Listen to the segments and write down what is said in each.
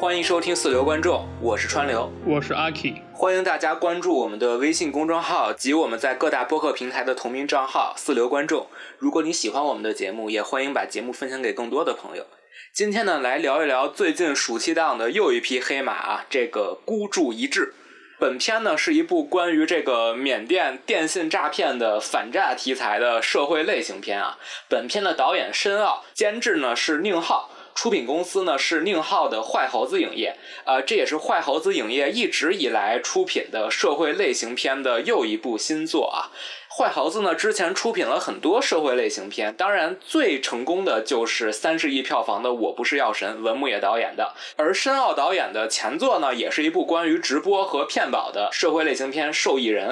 欢迎收听四流观众，我是川流，我是阿 K，欢迎大家关注我们的微信公众号及我们在各大播客平台的同名账号四流观众。如果你喜欢我们的节目，也欢迎把节目分享给更多的朋友。今天呢，来聊一聊最近暑期档的又一匹黑马啊，这个孤注一掷。本片呢是一部关于这个缅甸电信诈骗的反诈题材的社会类型片啊。本片的导演申奥，监制呢是宁浩，出品公司呢是宁浩的坏猴子影业。啊，这也是坏猴子影业一直以来出品的社会类型片的又一部新作啊。坏猴子呢，之前出品了很多社会类型片，当然最成功的就是三十亿票房的《我不是药神》，文牧野导演的。而申奥导演的前作呢，也是一部关于直播和骗保的社会类型片《受益人》。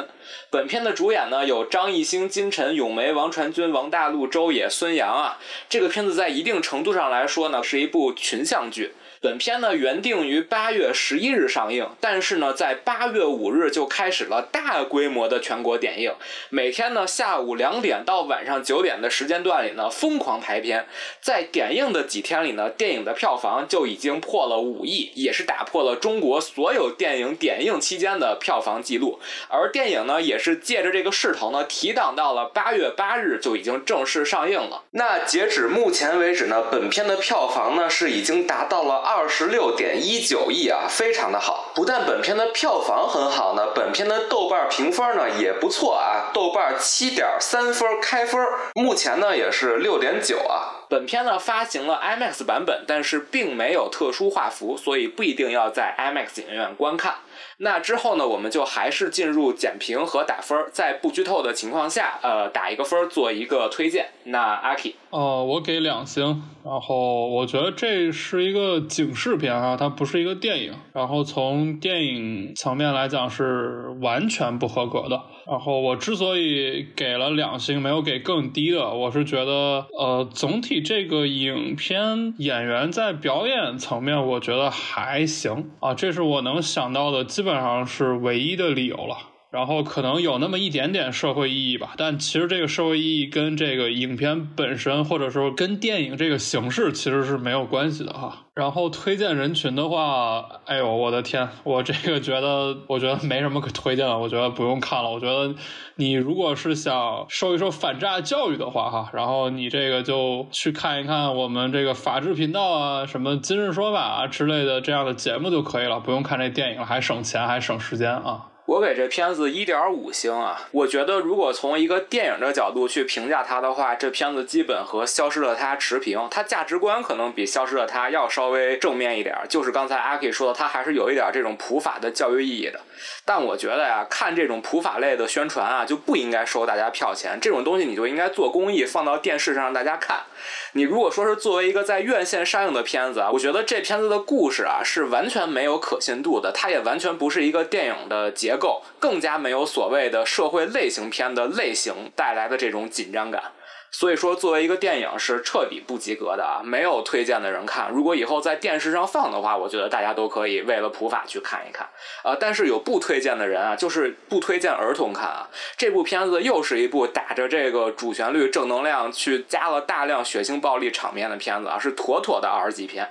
本片的主演呢有张艺兴、金晨、咏梅、王传君、王大陆、周也、孙杨啊。这个片子在一定程度上来说呢，是一部群像剧。本片呢原定于八月十一日上映，但是呢在八月五日就开始了大规模的全国点映，每天呢下午两点到晚上九点的时间段里呢疯狂排片，在点映的几天里呢，电影的票房就已经破了五亿，也是打破了中国所有电影点映期间的票房记录。而电影呢也是借着这个势头呢提档到了八月八日就已经正式上映了。那截止目前为止呢，本片的票房呢是已经达到了。二十六点一九亿啊，非常的好。不但本片的票房很好呢，本片的豆瓣评分呢也不错啊，豆瓣七点三分开分，目前呢也是六点九啊。本片呢发行了 IMAX 版本，但是并没有特殊画幅，所以不一定要在 IMAX 影院观看。那之后呢，我们就还是进入简评和打分，在不剧透的情况下，呃，打一个分做一个推荐。那阿 K，呃，我给两星。然后我觉得这是一个警示片啊，它不是一个电影。然后从电影层面来讲是完全不合格的。然后我之所以给了两星，没有给更低的，我是觉得，呃，总体这个影片演员在表演层面，我觉得还行啊，这是我能想到的，基本上是唯一的理由了。然后可能有那么一点点社会意义吧，但其实这个社会意义跟这个影片本身，或者说跟电影这个形式其实是没有关系的哈。然后推荐人群的话，哎呦我的天，我这个觉得，我觉得没什么可推荐的，我觉得不用看了。我觉得你如果是想受一受反诈教育的话哈，然后你这个就去看一看我们这个法制频道啊，什么今日说法啊之类的这样的节目就可以了，不用看这电影了，还省钱还省时间啊。我给这片子一点五星啊！我觉得如果从一个电影的角度去评价它的话，这片子基本和《消失的她》持平。它价值观可能比《消失的她》要稍微正面一点，就是刚才阿 K 说的，它还是有一点这种普法的教育意义的。但我觉得呀，看这种普法类的宣传啊，就不应该收大家票钱。这种东西你就应该做公益，放到电视上让大家看。你如果说是作为一个在院线上映的片子啊，我觉得这片子的故事啊是完全没有可信度的，它也完全不是一个电影的结构，更加没有所谓的社会类型片的类型带来的这种紧张感。所以说，作为一个电影是彻底不及格的啊，没有推荐的人看。如果以后在电视上放的话，我觉得大家都可以为了普法去看一看啊。但是有不推荐的人啊，就是不推荐儿童看啊。这部片子又是一部打着这个主旋律正能量去加了大量血腥暴力场面的片子啊，是妥妥的 R 级片。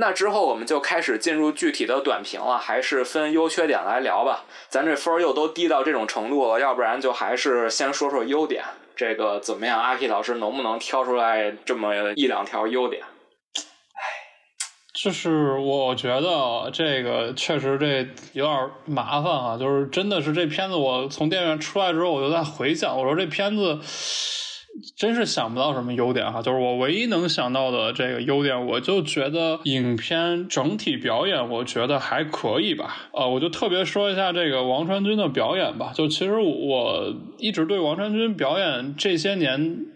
那之后我们就开始进入具体的短评了，还是分优缺点来聊吧。咱这分又都低到这种程度了，要不然就还是先说说优点。这个怎么样？阿 K 老师能不能挑出来这么一两条优点？哎，就是我觉得这个确实这有点麻烦啊。就是真的是这片子，我从电影院出来之后，我就在回想，我说这片子。真是想不到什么优点哈，就是我唯一能想到的这个优点，我就觉得影片整体表演，我觉得还可以吧。呃，我就特别说一下这个王传君的表演吧。就其实我一直对王传君表演这些年。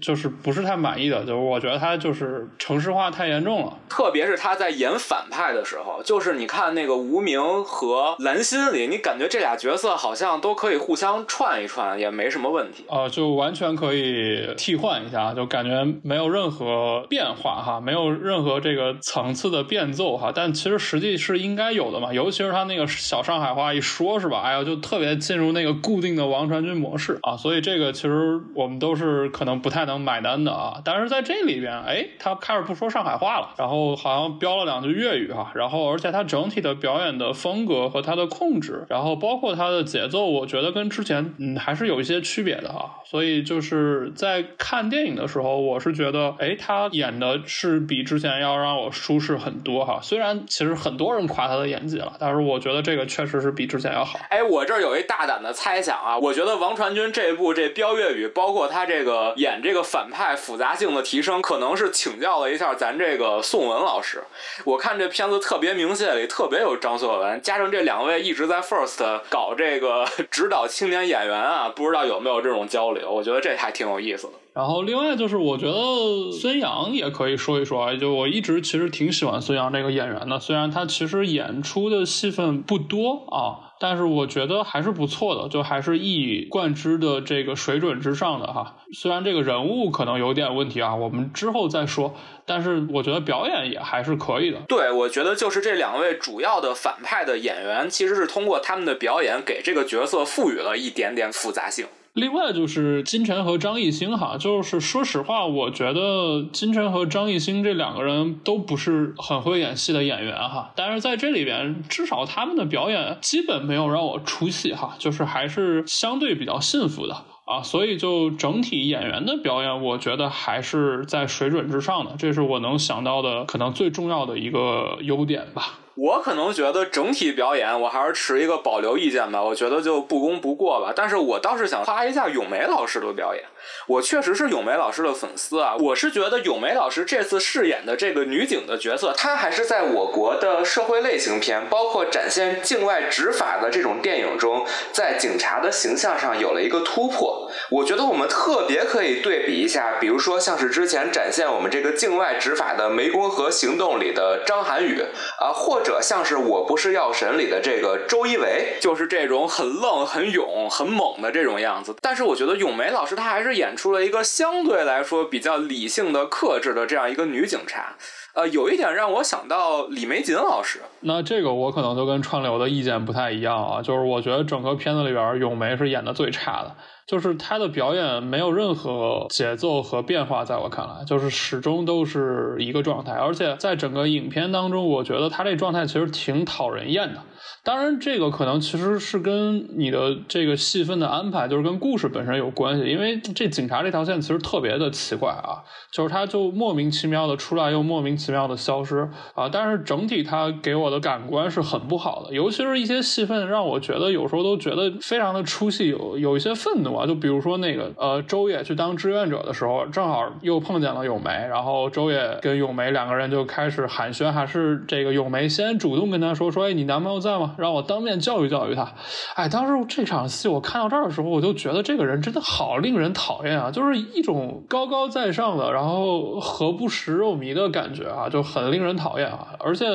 就是不是太满意的，就是我觉得他就是城市化太严重了，特别是他在演反派的时候，就是你看那个无名和蓝心里，你感觉这俩角色好像都可以互相串一串，也没什么问题啊，就完全可以替换一下，就感觉没有任何变化哈，没有任何这个层次的变奏哈，但其实实际是应该有的嘛，尤其是他那个小上海话一说，是吧？哎呀，就特别进入那个固定的王传君模式啊，所以这个其实我们都是可能不。太能买单的啊。但是在这里边，哎，他开始不说上海话了，然后好像飙了两句粤语哈，然后而且他整体的表演的风格和他的控制，然后包括他的节奏，我觉得跟之前嗯还是有一些区别的哈。所以就是在看电影的时候，我是觉得，哎，他演的是比之前要让我舒适很多哈。虽然其实很多人夸他的演技了，但是我觉得这个确实是比之前要好。哎，我这儿有一大胆的猜想啊，我觉得王传君这一部这飙粤语，包括他这个演这个反派复杂性的提升，可能是请教了一下咱这个宋文老师。我看这片子特别明显里特别有张颂文，加上这两位一直在 First 搞这个 指导青年演员啊，不知道有没有这种交流？我觉得这还挺有意思的。然后另外就是，我觉得孙杨也可以说一说啊，就我一直其实挺喜欢孙杨这个演员的，虽然他其实演出的戏份不多啊，但是我觉得还是不错的，就还是一以贯之的这个水准之上的哈。虽然这个人物可能有点问题啊，我们之后再说，但是我觉得表演也还是可以的。对，我觉得就是这两位主要的反派的演员，其实是通过他们的表演给这个角色赋予了一点点复杂性。另外就是金晨和张艺兴哈，就是说实话，我觉得金晨和张艺兴这两个人都不是很会演戏的演员哈，但是在这里边，至少他们的表演基本没有让我出戏哈，就是还是相对比较幸福的啊，所以就整体演员的表演，我觉得还是在水准之上的，这是我能想到的可能最重要的一个优点吧。我可能觉得整体表演我还是持一个保留意见吧，我觉得就不攻不过吧。但是我倒是想夸一下咏梅老师的表演，我确实是咏梅老师的粉丝啊。我是觉得咏梅老师这次饰演的这个女警的角色，她还是在我国的社会类型片，包括展现境外执法的这种电影中，在警察的形象上有了一个突破。我觉得我们特别可以对比一下，比如说像是之前展现我们这个境外执法的《湄公河行动》里的张涵予啊，或者。像是我不是药神里的这个周一围，就是这种很愣、很勇、很猛的这种样子。但是我觉得咏梅老师她还是演出了一个相对来说比较理性的、克制的这样一个女警察。呃，有一点让我想到李玫瑾老师。那这个我可能就跟川流的意见不太一样啊，就是我觉得整个片子里边咏梅是演的最差的。就是他的表演没有任何节奏和变化，在我看来，就是始终都是一个状态，而且在整个影片当中，我觉得他这状态其实挺讨人厌的。当然，这个可能其实是跟你的这个戏份的安排，就是跟故事本身有关系。因为这警察这条线其实特别的奇怪啊，就是他就莫名其妙的出来，又莫名其妙的消失啊。但是整体他给我的感官是很不好的，尤其是一些戏份让我觉得有时候都觉得非常的出戏，有有一些愤怒啊。就比如说那个呃，周也去当志愿者的时候，正好又碰见了咏梅，然后周也跟咏梅两个人就开始寒暄，还是这个咏梅先主动跟他说说，哎，你男朋友在吗？让我当面教育教育他。哎，当时这场戏我看到这儿的时候，我就觉得这个人真的好令人讨厌啊，就是一种高高在上的，然后何不食肉糜的感觉啊，就很令人讨厌啊。而且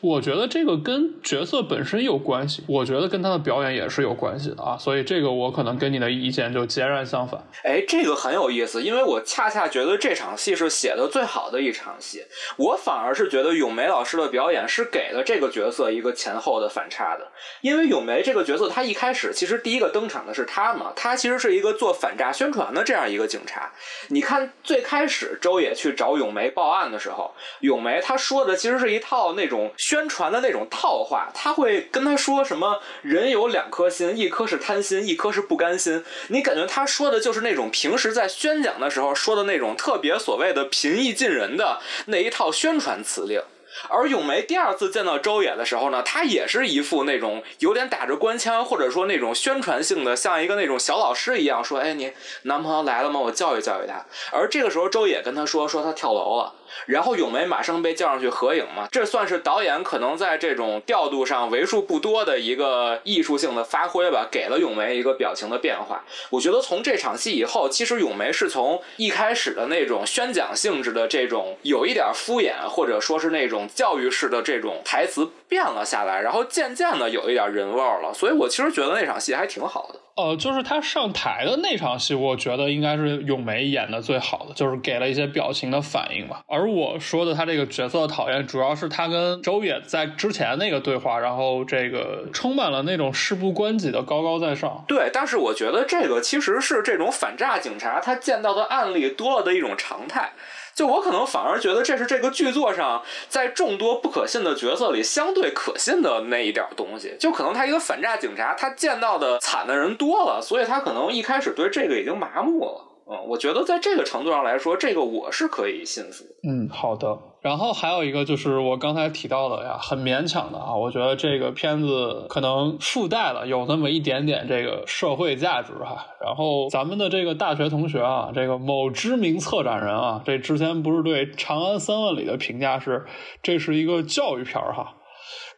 我觉得这个跟角色本身有关系，我觉得跟他的表演也是有关系的啊。所以这个我可能跟你的意见就截然相反。哎，这个很有意思，因为我恰恰觉得这场戏是写的最好的一场戏，我反而是觉得咏梅老师的表演是给了这个角色一个前后的反差的。因为咏梅这个角色，她一开始其实第一个登场的是她嘛，她其实是一个做反诈宣传的这样一个警察。你看最开始周也去找咏梅报案的时候，咏梅她说的其实是一套那种宣传的那种套话，他会跟他说什么人有两颗心，一颗是贪心，一颗是不甘心。你感觉他说的就是那种平时在宣讲的时候说的那种特别所谓的平易近人的那一套宣传词令。而咏梅第二次见到周也的时候呢，她也是一副那种有点打着官腔，或者说那种宣传性的，像一个那种小老师一样说：“哎，你男朋友来了吗？我教育教育他。”而这个时候，周也跟他说：“说他跳楼了。”然后咏梅马上被叫上去合影嘛，这算是导演可能在这种调度上为数不多的一个艺术性的发挥吧，给了咏梅一个表情的变化。我觉得从这场戏以后，其实咏梅是从一开始的那种宣讲性质的这种有一点敷衍，或者说是那种教育式的这种台词变了下来，然后渐渐的有一点人味儿了。所以我其实觉得那场戏还挺好的。呃，就是他上台的那场戏，我觉得应该是咏梅演的最好的，就是给了一些表情的反应吧。而我说的他这个角色的讨厌，主要是他跟周也在之前那个对话，然后这个充满了那种事不关己的高高在上。对，但是我觉得这个其实是这种反诈警察他见到的案例多了的一种常态。就我可能反而觉得这是这个剧作上在众多不可信的角色里相对可信的那一点东西。就可能他一个反诈警察，他见到的惨的人多了，所以他可能一开始对这个已经麻木了。嗯，我觉得在这个程度上来说，这个我是可以信服。嗯，好的。然后还有一个就是我刚才提到的呀，很勉强的啊，我觉得这个片子可能附带了有那么一点点这个社会价值哈。然后咱们的这个大学同学啊，这个某知名策展人啊，这之前不是对《长安三万里》的评价是，这是一个教育片儿哈。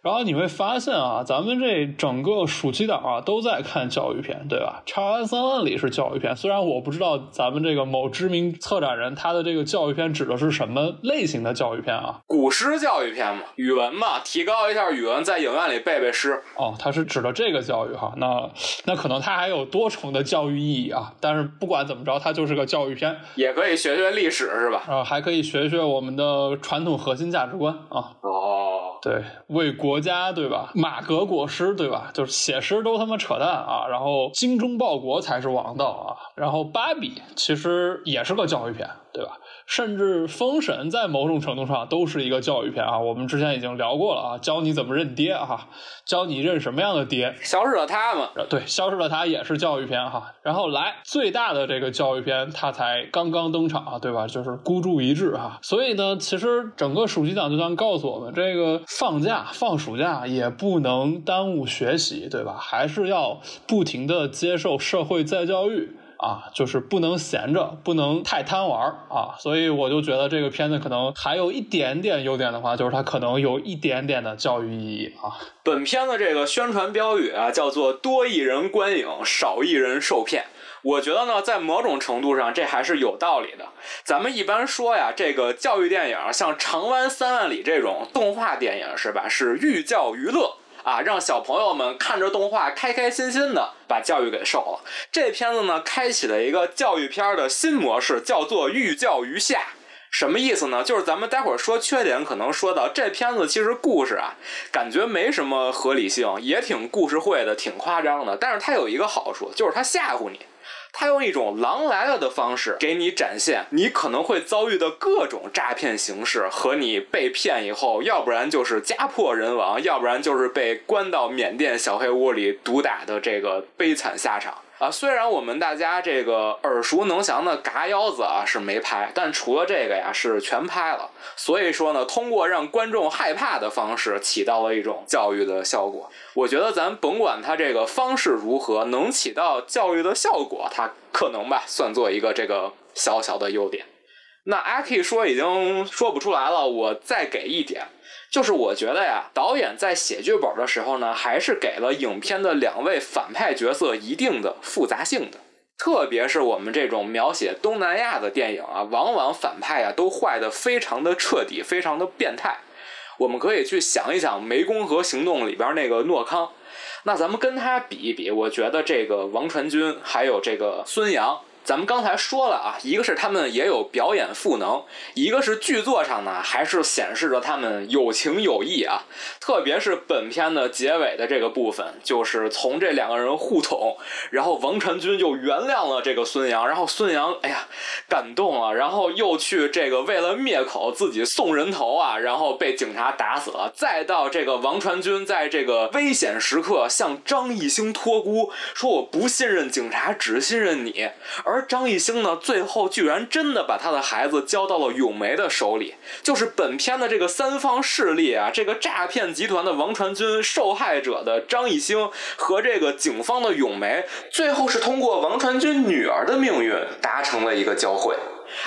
然后你会发现啊，咱们这整个暑期档啊都在看教育片，对吧？《长安三万里》是教育片，虽然我不知道咱们这个某知名策展人他的这个教育片指的是什么类型的教育片啊？古诗教育片嘛，语文嘛，提高一下语文，在影院里背背诗。哦，他是指的这个教育哈，那那可能他还有多重的教育意义啊。但是不管怎么着，它就是个教育片，也可以学学历史是吧？啊，还可以学学我们的传统核心价值观啊。哦，对，为国国家对吧？马革裹尸对吧？就是写诗都他妈扯淡啊！然后精忠报国才是王道啊！然后芭比其实也是个教育片，对吧？甚至封神在某种程度上都是一个教育片啊！我们之前已经聊过了啊，教你怎么认爹哈，教你认什么样的爹。消失了他嘛？对，消失了他也是教育片哈。然后来最大的这个教育片，它才刚刚登场啊，对吧？就是孤注一掷哈。所以呢，其实整个暑期档就像告诉我们，这个放假放暑假也不能耽误学习，对吧？还是要不停的接受社会再教育。啊，就是不能闲着，不能太贪玩啊，所以我就觉得这个片子可能还有一点点优点的话，就是它可能有一点点的教育意义啊。本片的这个宣传标语啊，叫做“多一人观影，少一人受骗”。我觉得呢，在某种程度上，这还是有道理的。咱们一般说呀，这个教育电影，像《长安三万里》这种动画电影，是吧？是寓教于乐。啊，让小朋友们看着动画，开开心心的把教育给受了。这片子呢，开启了一个教育片的新模式，叫做寓教于下。什么意思呢？就是咱们待会儿说缺点，可能说到这片子其实故事啊，感觉没什么合理性，也挺故事会的，挺夸张的。但是它有一个好处，就是它吓唬你。他用一种狼来了的方式给你展现你可能会遭遇的各种诈骗形式和你被骗以后，要不然就是家破人亡，要不然就是被关到缅甸小黑屋里毒打的这个悲惨下场。啊，虽然我们大家这个耳熟能详的嘎腰子啊是没拍，但除了这个呀是全拍了。所以说呢，通过让观众害怕的方式，起到了一种教育的效果。我觉得咱甭管它这个方式如何，能起到教育的效果，它可能吧算作一个这个小小的优点。那阿 K 说已经说不出来了，我再给一点。就是我觉得呀，导演在写剧本的时候呢，还是给了影片的两位反派角色一定的复杂性的。特别是我们这种描写东南亚的电影啊，往往反派啊都坏的非常的彻底，非常的变态。我们可以去想一想《湄公河行动》里边那个诺康，那咱们跟他比一比，我觉得这个王传君还有这个孙杨。咱们刚才说了啊，一个是他们也有表演赋能，一个是剧作上呢，还是显示着他们有情有义啊。特别是本片的结尾的这个部分，就是从这两个人互捅，然后王传君又原谅了这个孙杨，然后孙杨哎呀感动了，然后又去这个为了灭口自己送人头啊，然后被警察打死了。再到这个王传君在这个危险时刻向张艺兴托孤，说我不信任警察，只信任你，而。而张艺兴呢，最后居然真的把他的孩子交到了咏梅的手里。就是本片的这个三方势力啊，这个诈骗集团的王传君、受害者的张艺兴和这个警方的咏梅，最后是通过王传君女儿的命运达成了一个交汇。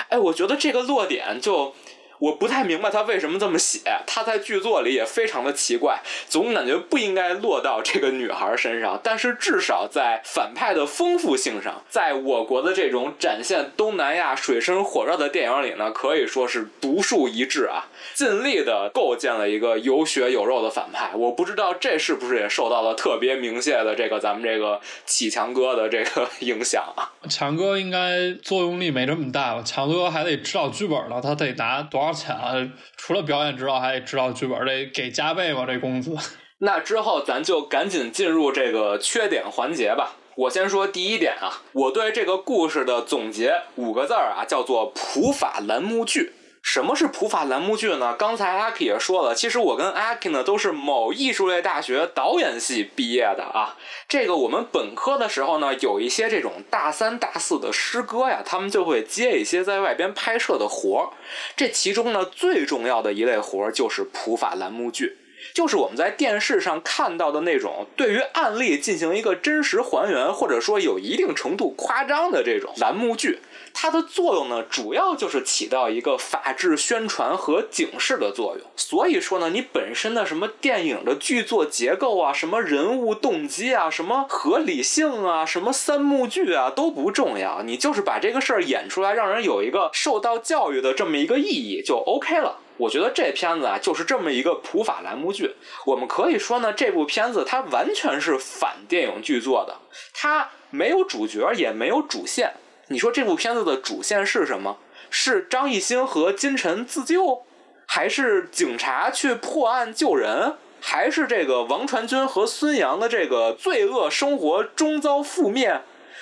哎，我觉得这个落点就。我不太明白他为什么这么写，他在剧作里也非常的奇怪，总感觉不应该落到这个女孩身上。但是至少在反派的丰富性上，在我国的这种展现东南亚水深火热的电影里呢，可以说是独树一帜啊，尽力的构建了一个有血有肉的反派。我不知道这是不是也受到了特别明显的这个咱们这个启强哥的这个影响啊？强哥应该作用力没这么大吧？强哥还得指导剧本呢，他得拿多少？钱啊？除了表演指导，还得指导剧本，得给加倍吧？这工资？那之后咱就赶紧进入这个缺点环节吧。我先说第一点啊，我对这个故事的总结五个字儿啊，叫做普法栏目剧。什么是普法栏目剧呢？刚才阿 K 也说了，其实我跟阿 K 呢都是某艺术类大学导演系毕业的啊。这个我们本科的时候呢，有一些这种大三、大四的师哥呀，他们就会接一些在外边拍摄的活儿。这其中呢，最重要的一类活儿就是普法栏目剧。就是我们在电视上看到的那种对于案例进行一个真实还原，或者说有一定程度夸张的这种栏目剧，它的作用呢，主要就是起到一个法制宣传和警示的作用。所以说呢，你本身的什么电影的剧作结构啊，什么人物动机啊，什么合理性啊，什么三幕剧啊都不重要，你就是把这个事儿演出来，让人有一个受到教育的这么一个意义就 OK 了。我觉得这片子啊，就是这么一个普法栏目剧。我们可以说呢，这部片子它完全是反电影剧作的，它没有主角，也没有主线。你说这部片子的主线是什么？是张艺兴和金晨自救，还是警察去破案救人，还是这个王传君和孙杨的这个罪恶生活终遭覆灭？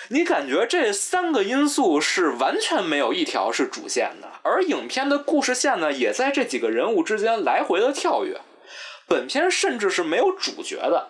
你感觉这三个因素是完全没有一条是主线的，而影片的故事线呢，也在这几个人物之间来回的跳跃。本片甚至是没有主角的，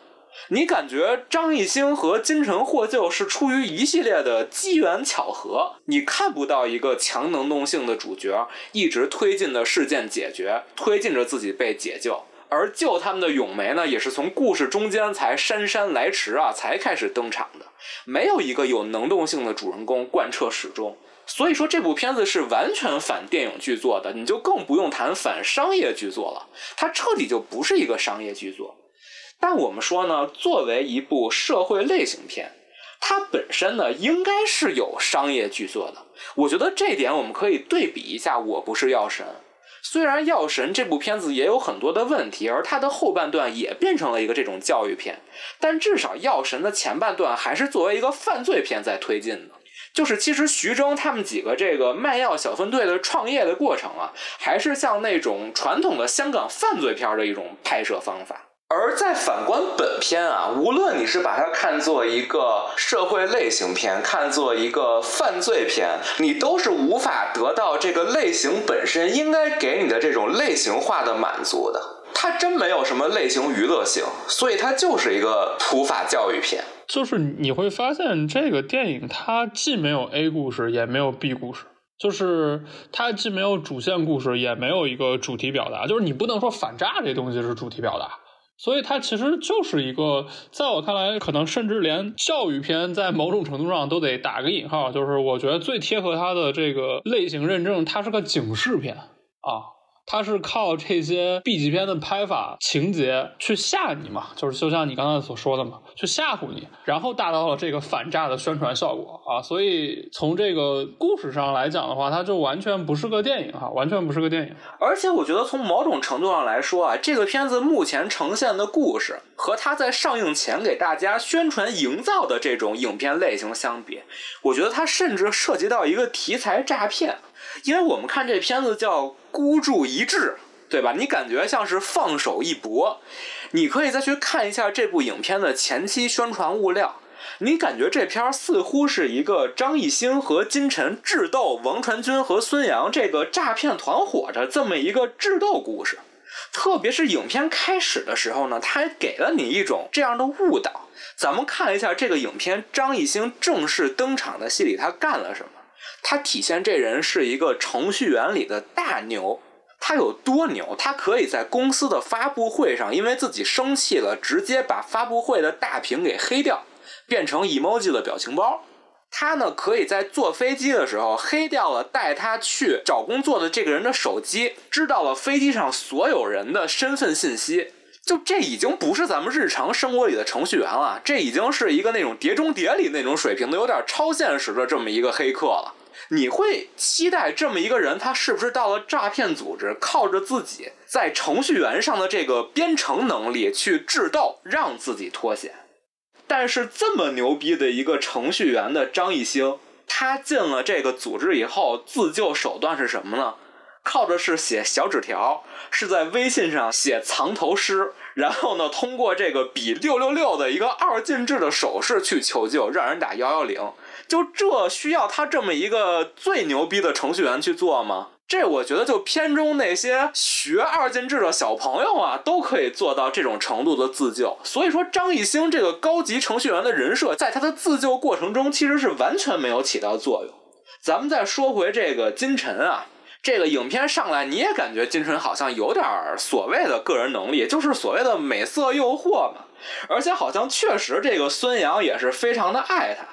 你感觉张艺兴和金晨获救是出于一系列的机缘巧合，你看不到一个强能动性的主角一直推进的事件解决，推进着自己被解救。而救他们的咏梅呢，也是从故事中间才姗姗来迟啊，才开始登场的。没有一个有能动性的主人公贯彻始终，所以说这部片子是完全反电影剧作的，你就更不用谈反商业剧作了。它彻底就不是一个商业剧作。但我们说呢，作为一部社会类型片，它本身呢应该是有商业剧作的。我觉得这点我们可以对比一下《我不是药神》。虽然《药神》这部片子也有很多的问题，而它的后半段也变成了一个这种教育片，但至少《药神》的前半段还是作为一个犯罪片在推进的。就是其实徐峥他们几个这个卖药小分队的创业的过程啊，还是像那种传统的香港犯罪片的一种拍摄方法。而在反观本片啊，无论你是把它看作一个社会类型片，看作一个犯罪片，你都是无法得到这个类型本身应该给你的这种类型化的满足的。它真没有什么类型娱乐性，所以它就是一个普法教育片。就是你会发现，这个电影它既没有 A 故事，也没有 B 故事，就是它既没有主线故事，也没有一个主题表达。就是你不能说反诈这东西是主题表达。所以它其实就是一个，在我看来，可能甚至连教育片在某种程度上都得打个引号，就是我觉得最贴合它的这个类型认证，它是个警示片啊。它是靠这些 B 级片的拍法、情节去吓你嘛，就是就像你刚才所说的嘛，去吓唬你，然后达到了这个反诈的宣传效果啊。所以从这个故事上来讲的话，它就完全不是个电影哈，完全不是个电影。而且我觉得从某种程度上来说啊，这个片子目前呈现的故事和它在上映前给大家宣传营造的这种影片类型相比，我觉得它甚至涉及到一个题材诈骗。因为我们看这片子叫孤注一掷，对吧？你感觉像是放手一搏。你可以再去看一下这部影片的前期宣传物料，你感觉这片似乎是一个张艺兴和金晨智斗王传君和孙杨这个诈骗团伙的这么一个智斗故事。特别是影片开始的时候呢，他还给了你一种这样的误导。咱们看一下这个影片张艺兴正式登场的戏里，他干了什么？他体现这人是一个程序员里的大牛，他有多牛？他可以在公司的发布会上，因为自己生气了，直接把发布会的大屏给黑掉，变成 emoji 的表情包。他呢可以在坐飞机的时候黑掉了带他去找工作的这个人的手机，知道了飞机上所有人的身份信息。就这已经不是咱们日常生活里的程序员了，这已经是一个那种《碟中谍》里那种水平的，有点超现实的这么一个黑客了。你会期待这么一个人，他是不是到了诈骗组织，靠着自己在程序员上的这个编程能力去智斗，让自己脱险？但是这么牛逼的一个程序员的张艺兴，他进了这个组织以后，自救手段是什么呢？靠着是写小纸条，是在微信上写藏头诗，然后呢，通过这个比六六六的一个二进制的手势去求救，让人打幺幺零。就这需要他这么一个最牛逼的程序员去做吗？这我觉得就片中那些学二进制的小朋友啊，都可以做到这种程度的自救。所以说，张艺兴这个高级程序员的人设，在他的自救过程中其实是完全没有起到作用。咱们再说回这个金晨啊。这个影片上来，你也感觉金晨好像有点所谓的个人能力，就是所谓的美色诱惑嘛。而且好像确实这个孙杨也是非常的爱他。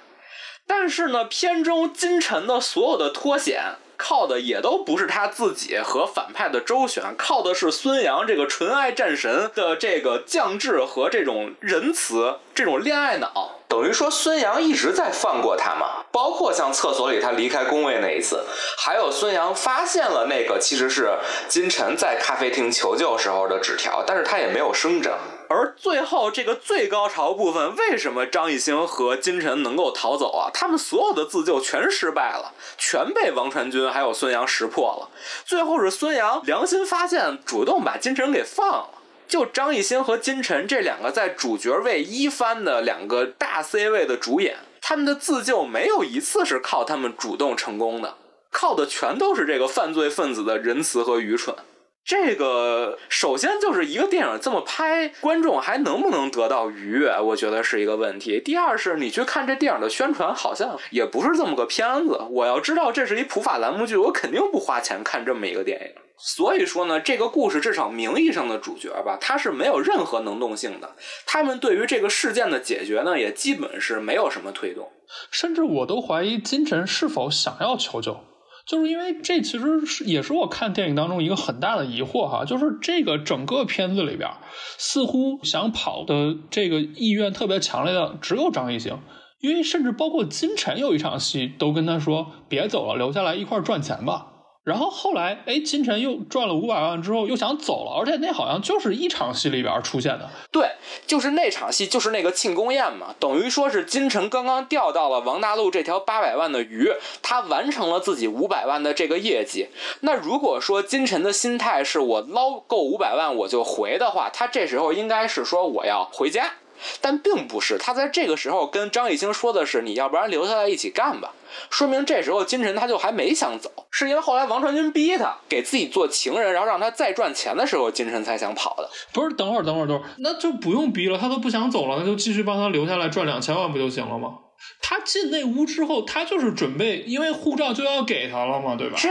但是呢，片中金晨的所有的脱险，靠的也都不是他自己和反派的周旋，靠的是孙杨这个纯爱战神的这个降智和这种仁慈，这种恋爱脑。等于说孙杨一直在放过他嘛，包括像厕所里他离开工位那一次，还有孙杨发现了那个其实是金晨在咖啡厅求救时候的纸条，但是他也没有声张。而最后这个最高潮部分，为什么张艺兴和金晨能够逃走啊？他们所有的自救全失败了，全被王传君还有孙杨识破了。最后是孙杨良心发现，主动把金晨给放了。就张艺兴和金晨这两个在主角位一番的两个大 C 位的主演，他们的自救没有一次是靠他们主动成功的，靠的全都是这个犯罪分子的仁慈和愚蠢。这个首先就是一个电影这么拍，观众还能不能得到愉悦？我觉得是一个问题。第二是你去看这电影的宣传，好像也不是这么个片子。我要知道这是一普法栏目剧，我肯定不花钱看这么一个电影。所以说呢，这个故事至少名义上的主角吧，他是没有任何能动性的。他们对于这个事件的解决呢，也基本是没有什么推动。甚至我都怀疑金晨是否想要求救。就是因为这其实是也是我看电影当中一个很大的疑惑哈，就是这个整个片子里边，似乎想跑的这个意愿特别强烈的只有张艺兴，因为甚至包括金晨有一场戏都跟他说别走了，留下来一块赚钱吧。然后后来，哎，金晨又赚了五百万之后又想走了，而且那好像就是一场戏里边出现的。对，就是那场戏，就是那个庆功宴嘛，等于说是金晨刚刚钓到了王大陆这条八百万的鱼，他完成了自己五百万的这个业绩。那如果说金晨的心态是我捞够五百万我就回的话，他这时候应该是说我要回家。但并不是，他在这个时候跟张艺兴说的是：“你要不然留下来一起干吧。”说明这时候金晨他就还没想走，是因为后来王传君逼他给自己做情人，然后让他再赚钱的时候，金晨才想跑的。不是，等会儿，等会儿，等会儿，那就不用逼了，他都不想走了，那就继续帮他留下来赚两千万不就行了吗？他进那屋之后，他就是准备，因为护照就要给他了嘛，对吧？这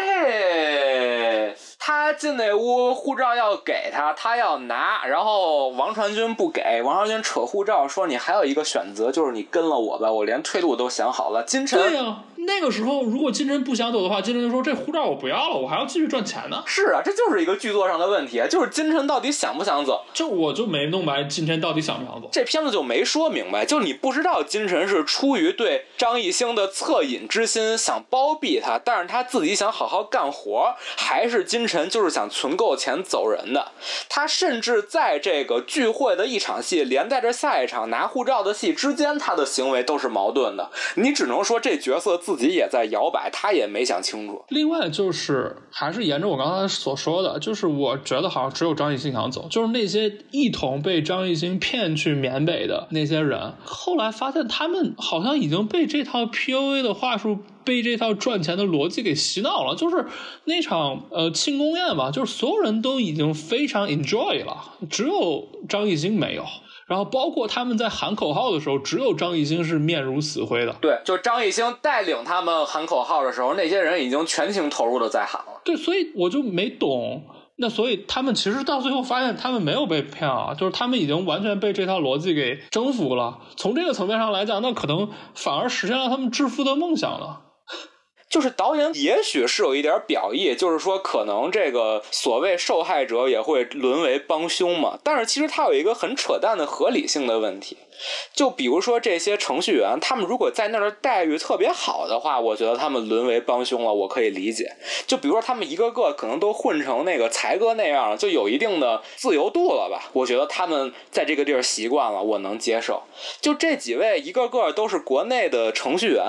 他进那屋，护照要给他，他要拿，然后王传君不给，王传君扯护照说：“你还有一个选择，就是你跟了我吧，我连退路都想好了。”金晨对呀。那个时候，如果金晨不想走的话，金晨就说：“这护照我不要了，我还要继续赚钱呢。”是啊，这就是一个剧作上的问题，就是金晨到底想不想走？就我就没弄白金晨到底想不想走。这片子就没说明白，就你不知道金晨是出于对张艺兴的恻隐之心想包庇他，但是他自己想好好干活，还是金晨就是想存够钱走人的。他甚至在这个聚会的一场戏连带着下一场拿护照的戏之间，他的行为都是矛盾的。你只能说这角色。自己也在摇摆，他也没想清楚。另外就是，还是沿着我刚才所说的，就是我觉得好像只有张艺兴想走，就是那些一同被张艺兴骗去缅北的那些人，后来发现他们好像已经被这套 PUA 的话术，被这套赚钱的逻辑给洗脑了。就是那场呃庆功宴吧，就是所有人都已经非常 enjoy 了，只有张艺兴没有。然后包括他们在喊口号的时候，只有张艺兴是面如死灰的。对，就张艺兴带领他们喊口号的时候，那些人已经全情投入的在喊了。对，所以我就没懂那所以他们其实到最后发现，他们没有被骗啊，就是他们已经完全被这套逻辑给征服了。从这个层面上来讲，那可能反而实现了他们致富的梦想了。就是导演也许是有一点表意，就是说可能这个所谓受害者也会沦为帮凶嘛。但是其实他有一个很扯淡的合理性的问题。就比如说这些程序员，他们如果在那儿的待遇特别好的话，我觉得他们沦为帮凶了，我可以理解。就比如说他们一个个可能都混成那个才哥那样，就有一定的自由度了吧？我觉得他们在这个地儿习惯了，我能接受。就这几位一个个都是国内的程序员，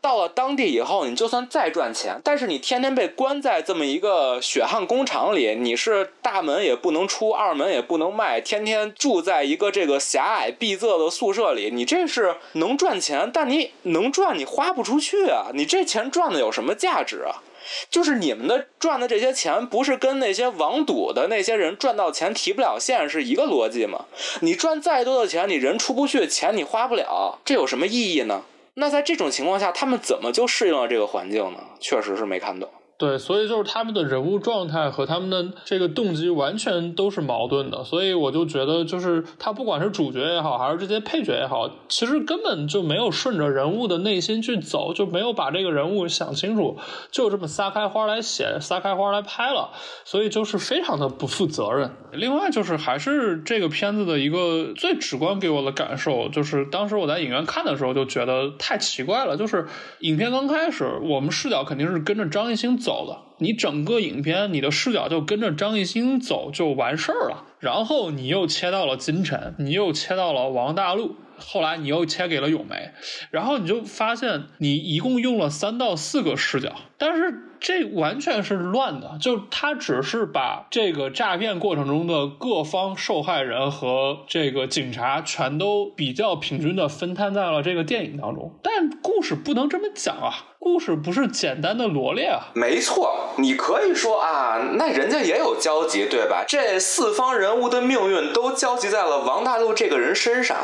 到了当地以后，你就算再赚钱，但是你天天被关在这么一个血汗工厂里，你是大门也不能出，二门也不能迈，天天住在一个这个狭隘闭塞的。宿舍里，你这是能赚钱，但你能赚，你花不出去啊！你这钱赚的有什么价值啊？就是你们的赚的这些钱，不是跟那些网赌的那些人赚到钱提不了现是一个逻辑吗？你赚再多的钱，你人出不去，钱你花不了，这有什么意义呢？那在这种情况下，他们怎么就适应了这个环境呢？确实是没看懂。对，所以就是他们的人物状态和他们的这个动机完全都是矛盾的，所以我就觉得，就是他不管是主角也好，还是这些配角也好，其实根本就没有顺着人物的内心去走，就没有把这个人物想清楚，就这么撒开花来写，撒开花来拍了，所以就是非常的不负责任。另外就是还是这个片子的一个最直观给我的感受，就是当时我在影院看的时候就觉得太奇怪了，就是影片刚开始，我们视角肯定是跟着张艺兴。走的，你整个影片你的视角就跟着张艺兴走就完事儿了，然后你又切到了金晨，你又切到了王大陆，后来你又切给了咏梅，然后你就发现你一共用了三到四个视角，但是。这完全是乱的，就他只是把这个诈骗过程中的各方受害人和这个警察全都比较平均的分摊在了这个电影当中，但故事不能这么讲啊，故事不是简单的罗列啊。没错，你可以说啊，那人家也有交集，对吧？这四方人物的命运都交集在了王大陆这个人身上，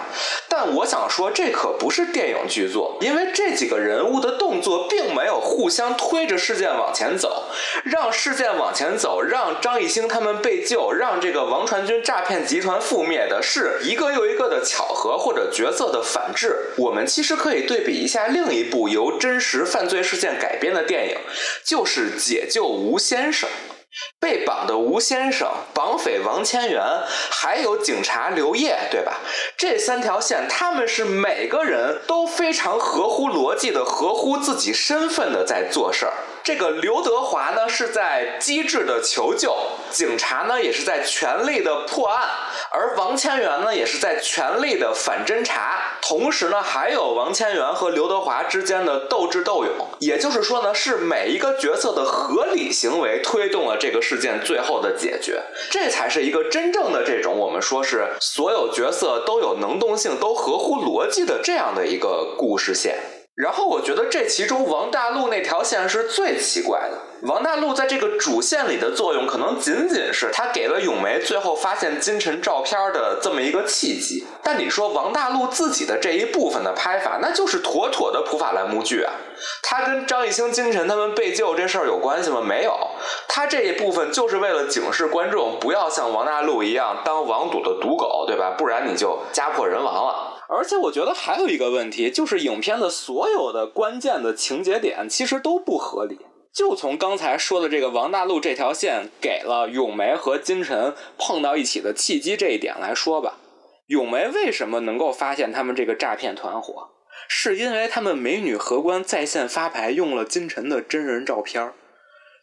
但我想说，这可不是电影剧作，因为这几个人物的动作并没有互相推推着事件。往前走，让事件往前走，让张艺兴他们被救，让这个王传君诈骗集团覆灭的是一个又一个的巧合或者角色的反制。我们其实可以对比一下另一部由真实犯罪事件改编的电影，就是《解救吴先生》。被绑的吴先生、绑匪王千源，还有警察刘烨，对吧？这三条线，他们是每个人都非常合乎逻辑的、合乎自己身份的在做事儿。这个刘德华呢是在机智的求救，警察呢也是在全力的破案，而王千源呢也是在全力的反侦查。同时呢，还有王千源和刘德华之间的斗智斗勇。也就是说呢，是每一个角色的合理行为推动了这个事件最后的解决，这才是一个真正的这种我们说是所有角色都有能动性、都合乎逻辑的这样的一个故事线。然后我觉得这其中王大陆那条线是最奇怪的。王大陆在这个主线里的作用，可能仅仅是他给了咏梅最后发现金晨照片的这么一个契机。但你说王大陆自己的这一部分的拍法，那就是妥妥的普法栏目剧啊。他跟张艺兴、金晨他们被救这事儿有关系吗？没有。他这一部分就是为了警示观众，不要像王大陆一样当网赌的赌狗，对吧？不然你就家破人亡了。而且我觉得还有一个问题，就是影片的所有的关键的情节点其实都不合理。就从刚才说的这个王大陆这条线给了咏梅和金晨碰到一起的契机这一点来说吧，咏梅为什么能够发现他们这个诈骗团伙，是因为他们美女荷官在线发牌用了金晨的真人照片儿。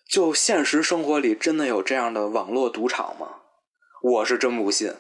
就现实生活里真的有这样的网络赌场吗？我是真不信。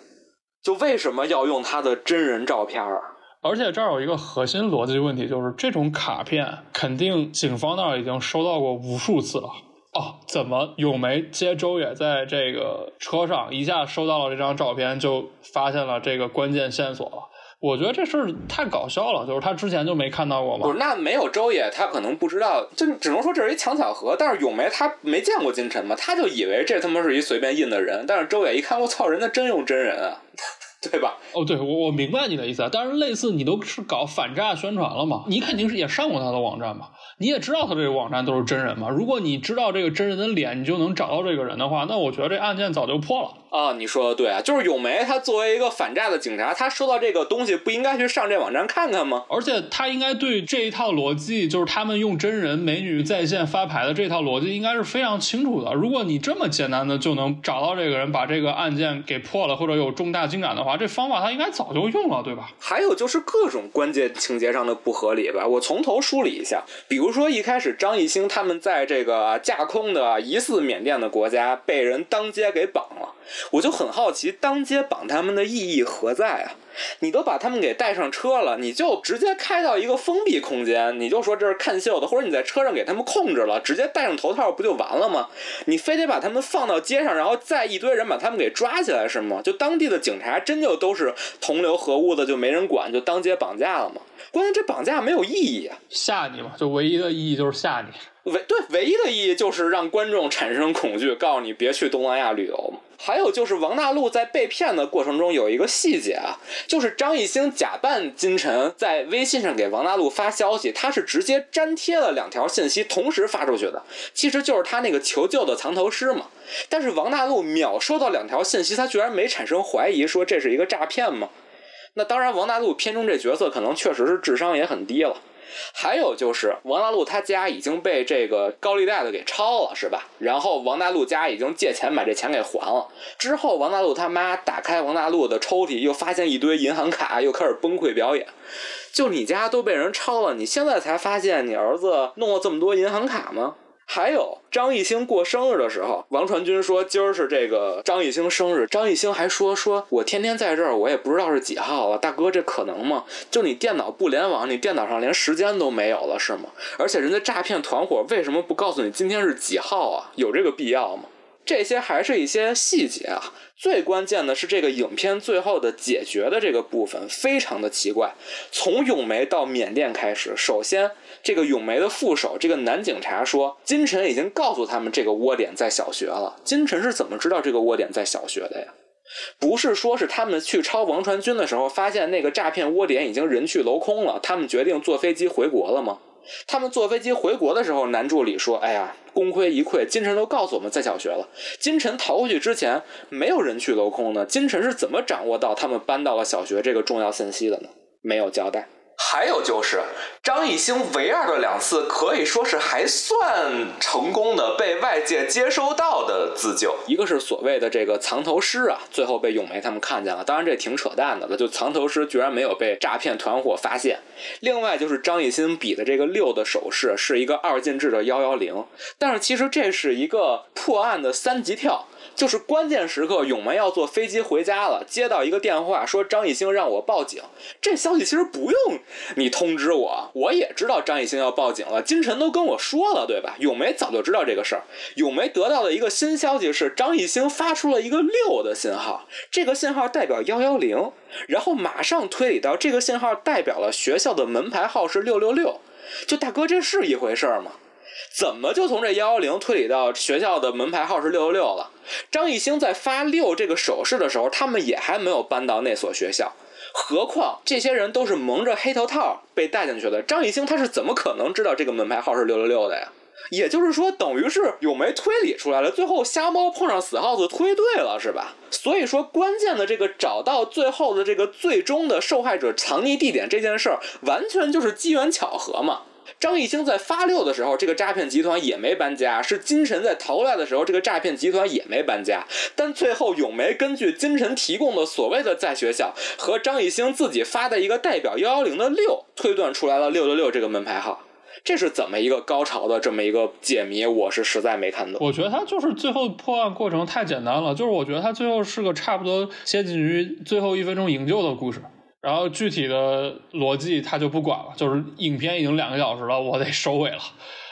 就为什么要用他的真人照片儿？而且这儿有一个核心逻辑问题，就是这种卡片肯定警方那儿已经收到过无数次了。哦，怎么咏梅接周也在这个车上一下收到了这张照片，就发现了这个关键线索了？我觉得这事儿太搞笑了，就是他之前就没看到过吗？不是，那没有周也，他可能不知道，就只能说这是一强巧合。但是咏梅他没见过金晨嘛，他就以为这他妈是一随便印的人。但是周也一看，我操，人家真用真人啊！对吧？哦，对，我我明白你的意思啊。但是类似你都是搞反诈宣传了嘛，你肯定是也上过他的网站吧？你也知道他这个网站都是真人嘛？如果你知道这个真人的脸，你就能找到这个人的话，那我觉得这案件早就破了。啊，你说的对啊，就是咏梅他作为一个反诈的警察，他收到这个东西不应该去上这网站看看吗？而且他应该对这一套逻辑，就是他们用真人美女在线发牌的这套逻辑，应该是非常清楚的。如果你这么简单的就能找到这个人，把这个案件给破了，或者有重大进展的话，这方法他应该早就用了，对吧？还有就是各种关键情节上的不合理吧，我从头梳理一下。比如说一开始张艺兴他们在这个架空的疑似缅甸的国家被人当街给绑了。我就很好奇，当街绑他们的意义何在啊？你都把他们给带上车了，你就直接开到一个封闭空间，你就说这是看秀的，或者你在车上给他们控制了，直接戴上头套不就完了吗？你非得把他们放到街上，然后再一堆人把他们给抓起来是吗？就当地的警察真就都是同流合污的，就没人管，就当街绑架了吗？关键这绑架没有意义啊，吓你嘛，就唯一的意义就是吓你。唯对唯一的意义就是让观众产生恐惧，告诉你别去东南亚旅游。还有就是王大陆在被骗的过程中有一个细节啊，就是张艺兴假扮金晨在微信上给王大陆发消息，他是直接粘贴了两条信息同时发出去的，其实就是他那个求救的藏头诗嘛。但是王大陆秒收到两条信息，他居然没产生怀疑，说这是一个诈骗吗？那当然，王大陆片中这角色可能确实是智商也很低了。还有就是王大陆他家已经被这个高利贷的给抄了，是吧？然后王大陆家已经借钱把这钱给还了。之后王大陆他妈打开王大陆的抽屉，又发现一堆银行卡，又开始崩溃表演。就你家都被人抄了，你现在才发现你儿子弄了这么多银行卡吗？还有张艺兴过生日的时候，王传君说今儿是这个张艺兴生日，张艺兴还说说我天天在这儿，我也不知道是几号了，大哥这可能吗？就你电脑不联网，你电脑上连时间都没有了是吗？而且人家诈骗团伙为什么不告诉你今天是几号啊？有这个必要吗？这些还是一些细节啊。最关键的是这个影片最后的解决的这个部分非常的奇怪。从咏梅到缅甸开始，首先这个咏梅的副手这个男警察说，金晨已经告诉他们这个窝点在小学了。金晨是怎么知道这个窝点在小学的呀？不是说是他们去抄王传君的时候，发现那个诈骗窝点已经人去楼空了，他们决定坐飞机回国了吗？他们坐飞机回国的时候，男助理说：“哎呀，功亏一篑，金晨都告诉我们在小学了。金晨逃回去之前，没有人去楼空呢。金晨是怎么掌握到他们搬到了小学这个重要信息的呢？没有交代。”还有就是张艺兴唯二的两次可以说是还算成功的被外界接收到的自救，一个是所谓的这个藏头诗啊，最后被咏梅他们看见了，当然这挺扯淡的了，就藏头诗居然没有被诈骗团伙发现。另外就是张艺兴比的这个六的手势是一个二进制的幺幺零，但是其实这是一个破案的三级跳。就是关键时刻，永梅要坐飞机回家了，接到一个电话，说张艺兴让我报警。这消息其实不用你通知我，我也知道张艺兴要报警了。金晨都跟我说了，对吧？永梅早就知道这个事儿。永梅得到的一个新消息是，张艺兴发出了一个六的信号，这个信号代表幺幺零，然后马上推理到这个信号代表了学校的门牌号是六六六。就大哥，这是一回事儿吗？怎么就从这幺幺零推理到学校的门牌号是六六六了？张艺兴在发六这个手势的时候，他们也还没有搬到那所学校。何况这些人都是蒙着黑头套被带进去的，张艺兴他是怎么可能知道这个门牌号是六六六的呀？也就是说，等于是咏梅推理出来了，最后瞎猫碰上死耗子推对了，是吧？所以说，关键的这个找到最后的这个最终的受害者藏匿地点这件事儿，完全就是机缘巧合嘛。张艺兴在发六的时候，这个诈骗集团也没搬家；是金晨在逃来的时候，这个诈骗集团也没搬家。但最后，咏梅根据金晨提供的所谓的在学校和张艺兴自己发的一个代表幺幺零的六，推断出来了六六六这个门牌号。这是怎么一个高潮的这么一个解谜？我是实在没看懂。我觉得他就是最后破案过程太简单了，就是我觉得他最后是个差不多接近于最后一分钟营救的故事。然后具体的逻辑他就不管了，就是影片已经两个小时了，我得收尾了，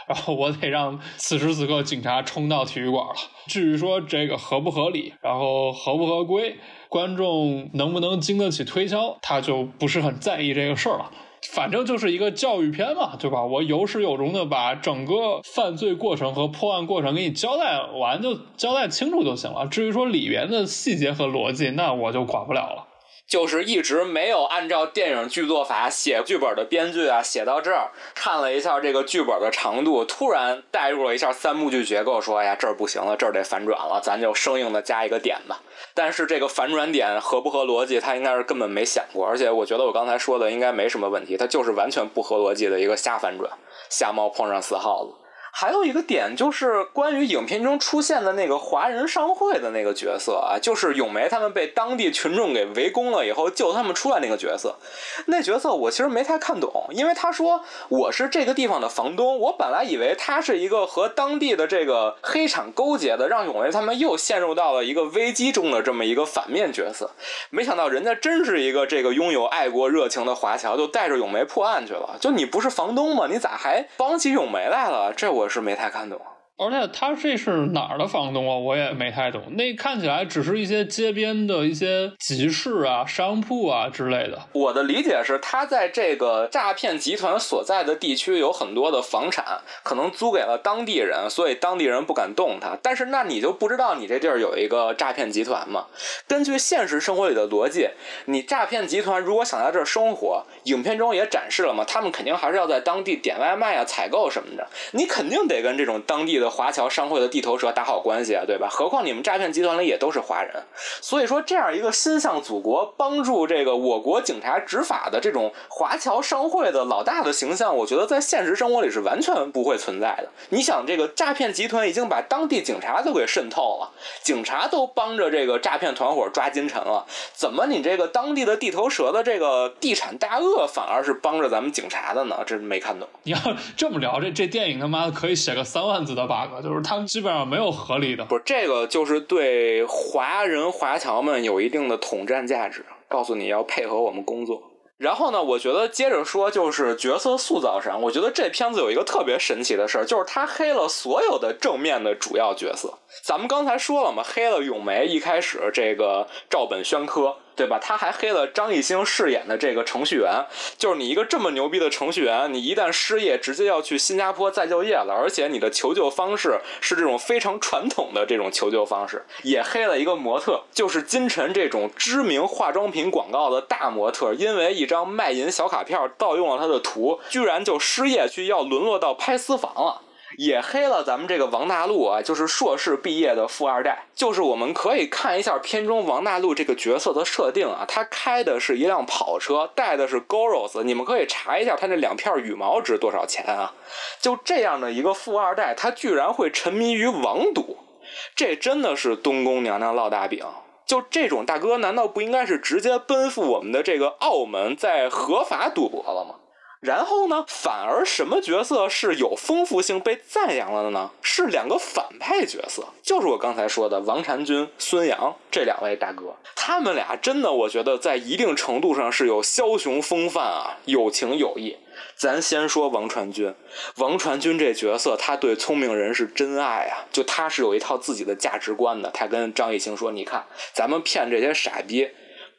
然后我得让此时此刻警察冲到体育馆了。至于说这个合不合理，然后合不合规，观众能不能经得起推敲，他就不是很在意这个事儿了。反正就是一个教育片嘛，对吧？我有始有终的把整个犯罪过程和破案过程给你交代完，就交代清楚就行了。至于说里边的细节和逻辑，那我就管不了了。就是一直没有按照电影剧作法写剧本的编剧啊，写到这儿看了一下这个剧本的长度，突然带入了一下三幕剧结构，说：“哎呀，这儿不行了，这儿得反转了，咱就生硬的加一个点吧。”但是这个反转点合不合逻辑，他应该是根本没想过，而且我觉得我刚才说的应该没什么问题，他就是完全不合逻辑的一个瞎反转，瞎猫碰上死耗子。还有一个点就是关于影片中出现的那个华人商会的那个角色啊，就是咏梅他们被当地群众给围攻了以后救他们出来那个角色。那角色我其实没太看懂，因为他说我是这个地方的房东，我本来以为他是一个和当地的这个黑产勾结的，让咏梅他们又陷入到了一个危机中的这么一个反面角色。没想到人家真是一个这个拥有爱国热情的华侨，就带着咏梅破案去了。就你不是房东吗？你咋还帮起咏梅来了？这我。我是没太看懂。而且他这是哪儿的房东啊？我也没太懂。那看起来只是一些街边的一些集市啊、商铺啊之类的。我的理解是，他在这个诈骗集团所在的地区有很多的房产，可能租给了当地人，所以当地人不敢动他。但是那你就不知道你这地儿有一个诈骗集团吗？根据现实生活里的逻辑，你诈骗集团如果想在这儿生活，影片中也展示了嘛，他们肯定还是要在当地点外卖啊、采购什么的。你肯定得跟这种当地的。华侨商会的地头蛇打好关系啊，对吧？何况你们诈骗集团里也都是华人，所以说这样一个心向祖国、帮助这个我国警察执法的这种华侨商会的老大的形象，我觉得在现实生活里是完全不会存在的。你想，这个诈骗集团已经把当地警察都给渗透了，警察都帮着这个诈骗团伙抓金晨了，怎么你这个当地的地头蛇的这个地产大鳄反而是帮着咱们警察的呢？这没看懂。你要这么聊，这这电影他妈可以写个三万字的吧就是他们基本上没有合理的，不是这个，就是对华人华侨们有一定的统战价值，告诉你要配合我们工作。然后呢，我觉得接着说，就是角色塑造上，我觉得这片子有一个特别神奇的事儿，就是他黑了所有的正面的主要角色。咱们刚才说了嘛，黑了咏梅，一开始这个照本宣科。对吧？他还黑了张艺兴饰演的这个程序员，就是你一个这么牛逼的程序员，你一旦失业，直接要去新加坡再就业了，而且你的求救方式是这种非常传统的这种求救方式。也黑了一个模特，就是金晨这种知名化妆品广告的大模特，因为一张卖淫小卡片盗用了他的图，居然就失业去要沦落到拍私房了。也黑了咱们这个王大陆啊，就是硕士毕业的富二代。就是我们可以看一下片中王大陆这个角色的设定啊，他开的是一辆跑车，带的是 Goros。你们可以查一下他那两片羽毛值多少钱啊？就这样的一个富二代，他居然会沉迷于网赌，这真的是东宫娘娘烙大饼。就这种大哥，难道不应该是直接奔赴我们的这个澳门，在合法赌博了吗？然后呢？反而什么角色是有丰富性被赞扬了的呢？是两个反派角色，就是我刚才说的王传君、孙杨这两位大哥。他们俩真的，我觉得在一定程度上是有枭雄风范啊，有情有义。咱先说王传君，王传君这角色，他对聪明人是真爱啊，就他是有一套自己的价值观的。他跟张艺兴说：“你看，咱们骗这些傻逼，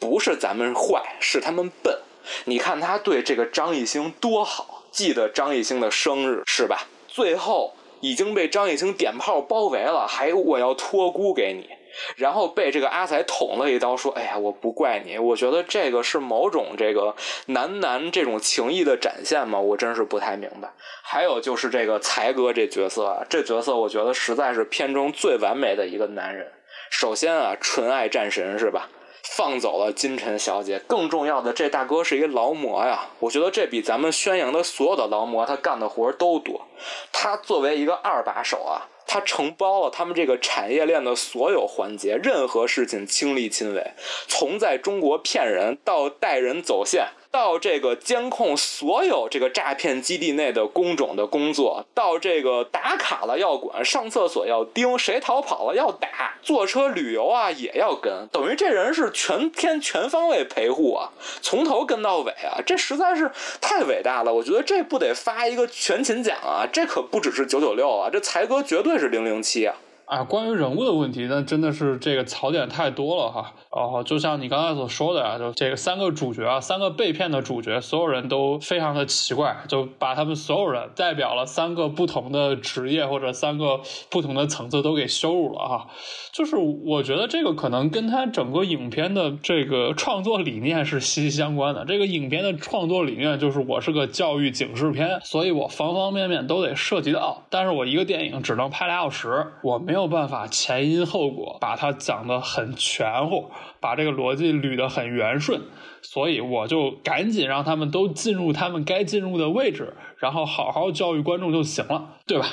不是咱们坏，是他们笨。”你看他对这个张艺兴多好，记得张艺兴的生日是吧？最后已经被张艺兴点炮包围了，还我要托孤给你，然后被这个阿才捅了一刀，说：“哎呀，我不怪你。”我觉得这个是某种这个男男这种情谊的展现吗？我真是不太明白。还有就是这个才哥这角色啊，这角色我觉得实在是片中最完美的一个男人。首先啊，纯爱战神是吧？放走了金晨小姐，更重要的，这大哥是一劳模呀！我觉得这比咱们宣扬的所有的劳模他干的活都多。他作为一个二把手啊，他承包了他们这个产业链的所有环节，任何事情亲力亲为，从在中国骗人到带人走线。到这个监控所有这个诈骗基地内的工种的工作，到这个打卡了要管，上厕所要盯，谁逃跑了要打，坐车旅游啊也要跟，等于这人是全天全方位陪护啊，从头跟到尾啊，这实在是太伟大了，我觉得这不得发一个全勤奖啊，这可不只是九九六啊，这才哥绝对是零零七啊。啊，关于人物的问题，那真的是这个槽点太多了哈。然后就像你刚才所说的啊，就这个三个主角啊，三个被骗的主角，所有人都非常的奇怪，就把他们所有人代表了三个不同的职业或者三个不同的层次都给羞辱了哈。就是我觉得这个可能跟他整个影片的这个创作理念是息息相关的。这个影片的创作理念就是我是个教育警示片，所以我方方面面都得涉及到。但是我一个电影只能拍俩小时，我没没有办法前因后果把它讲得很全乎，把这个逻辑捋得很圆顺，所以我就赶紧让他们都进入他们该进入的位置，然后好好教育观众就行了，对吧？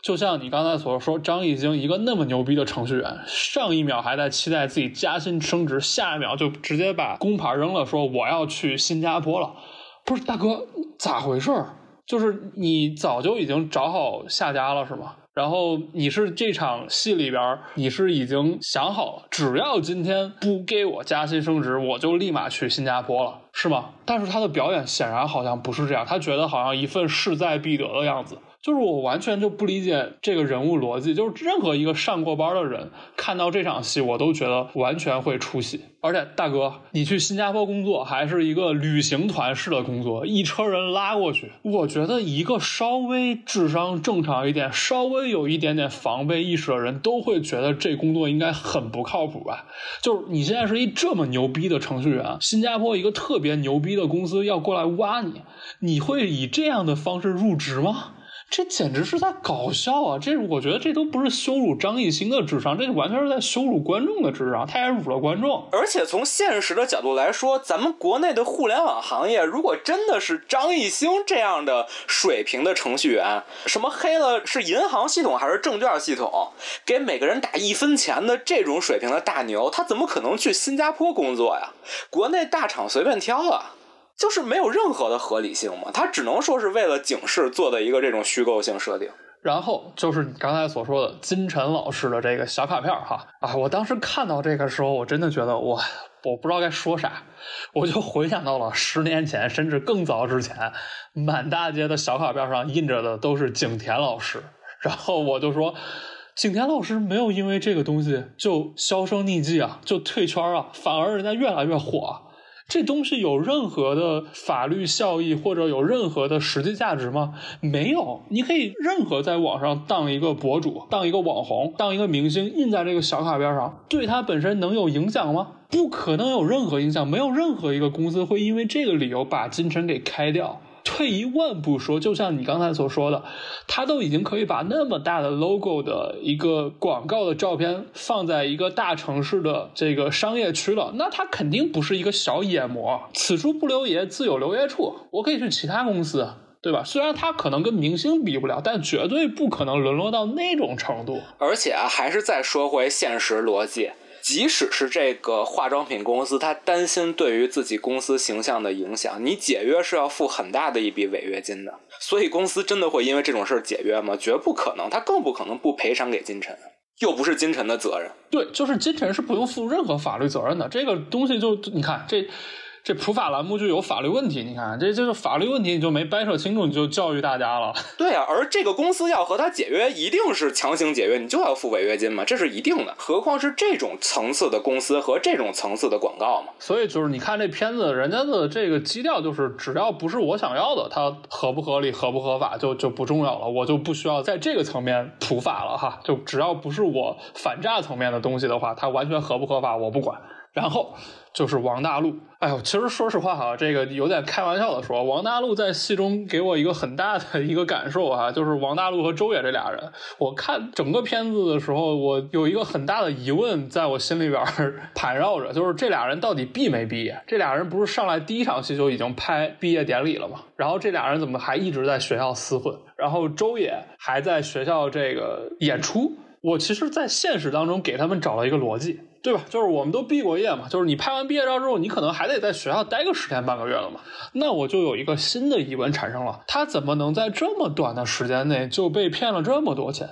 就像你刚才所说，张艺兴一个那么牛逼的程序员，上一秒还在期待自己加薪升职，下一秒就直接把工牌扔了，说我要去新加坡了。不是大哥，咋回事？就是你早就已经找好下家了是吗？然后你是这场戏里边，你是已经想好了，只要今天不给我加薪升职，我就立马去新加坡了，是吗？但是他的表演显然好像不是这样，他觉得好像一份势在必得的样子。就是我完全就不理解这个人物逻辑，就是任何一个上过班的人看到这场戏，我都觉得完全会出戏。而且大哥，你去新加坡工作还是一个旅行团式的工作，一车人拉过去，我觉得一个稍微智商正常一点、稍微有一点点防备意识的人都会觉得这工作应该很不靠谱吧？就是你现在是一这么牛逼的程序员，新加坡一个特别牛逼的公司要过来挖你，你会以这样的方式入职吗？这简直是在搞笑啊！这我觉得这都不是羞辱张艺兴的智商，这完全是在羞辱观众的智商，他也辱了观众。而且从现实的角度来说，咱们国内的互联网行业，如果真的是张艺兴这样的水平的程序员，什么黑了是银行系统还是证券系统，给每个人打一分钱的这种水平的大牛，他怎么可能去新加坡工作呀？国内大厂随便挑啊！就是没有任何的合理性嘛，他只能说是为了警示做的一个这种虚构性设定。然后就是你刚才所说的金晨老师的这个小卡片哈啊，我当时看到这个时候，我真的觉得我我不知道该说啥，我就回想到了十年前甚至更早之前，满大街的小卡片上印着的都是景甜老师，然后我就说，景甜老师没有因为这个东西就销声匿迹啊，就退圈啊，反而人家越来越火。这东西有任何的法律效益或者有任何的实际价值吗？没有。你可以任何在网上当一个博主、当一个网红、当一个明星，印在这个小卡片上，对他本身能有影响吗？不可能有任何影响。没有任何一个公司会因为这个理由把金晨给开掉。退一万步说，就像你刚才所说的，他都已经可以把那么大的 logo 的一个广告的照片放在一个大城市的这个商业区了，那他肯定不是一个小野模。此处不留爷，自有留爷处。我可以去其他公司，对吧？虽然他可能跟明星比不了，但绝对不可能沦落到那种程度。而且啊，还是再说回现实逻辑。即使是这个化妆品公司，他担心对于自己公司形象的影响，你解约是要付很大的一笔违约金的。所以公司真的会因为这种事儿解约吗？绝不可能，他更不可能不赔偿给金晨，又不是金晨的责任。对，就是金晨是不用负任何法律责任的。这个东西就你看这。这普法栏目就有法律问题，你看，这就是法律问题，你就没掰扯清楚，你就教育大家了。对啊，而这个公司要和他解约，一定是强行解约，你就要付违约金嘛，这是一定的。何况是这种层次的公司和这种层次的广告嘛。所以就是你看这片子，人家的这个基调就是，只要不是我想要的，它合不合理、合不合法就就不重要了，我就不需要在这个层面普法了哈。就只要不是我反诈层面的东西的话，它完全合不合法我不管。然后就是王大陆，哎呦，其实说实话哈，这个有点开玩笑的说，王大陆在戏中给我一个很大的一个感受哈，就是王大陆和周也这俩人，我看整个片子的时候，我有一个很大的疑问在我心里边 盘绕着，就是这俩人到底毕没毕业？这俩人不是上来第一场戏就已经拍毕业典礼了吗？然后这俩人怎么还一直在学校厮混？然后周也还在学校这个演出？我其实，在现实当中给他们找了一个逻辑。对吧？就是我们都毕过业嘛，就是你拍完毕业照之后，你可能还得在学校待个十天半个月了嘛。那我就有一个新的疑问产生了：他怎么能在这么短的时间内就被骗了这么多钱？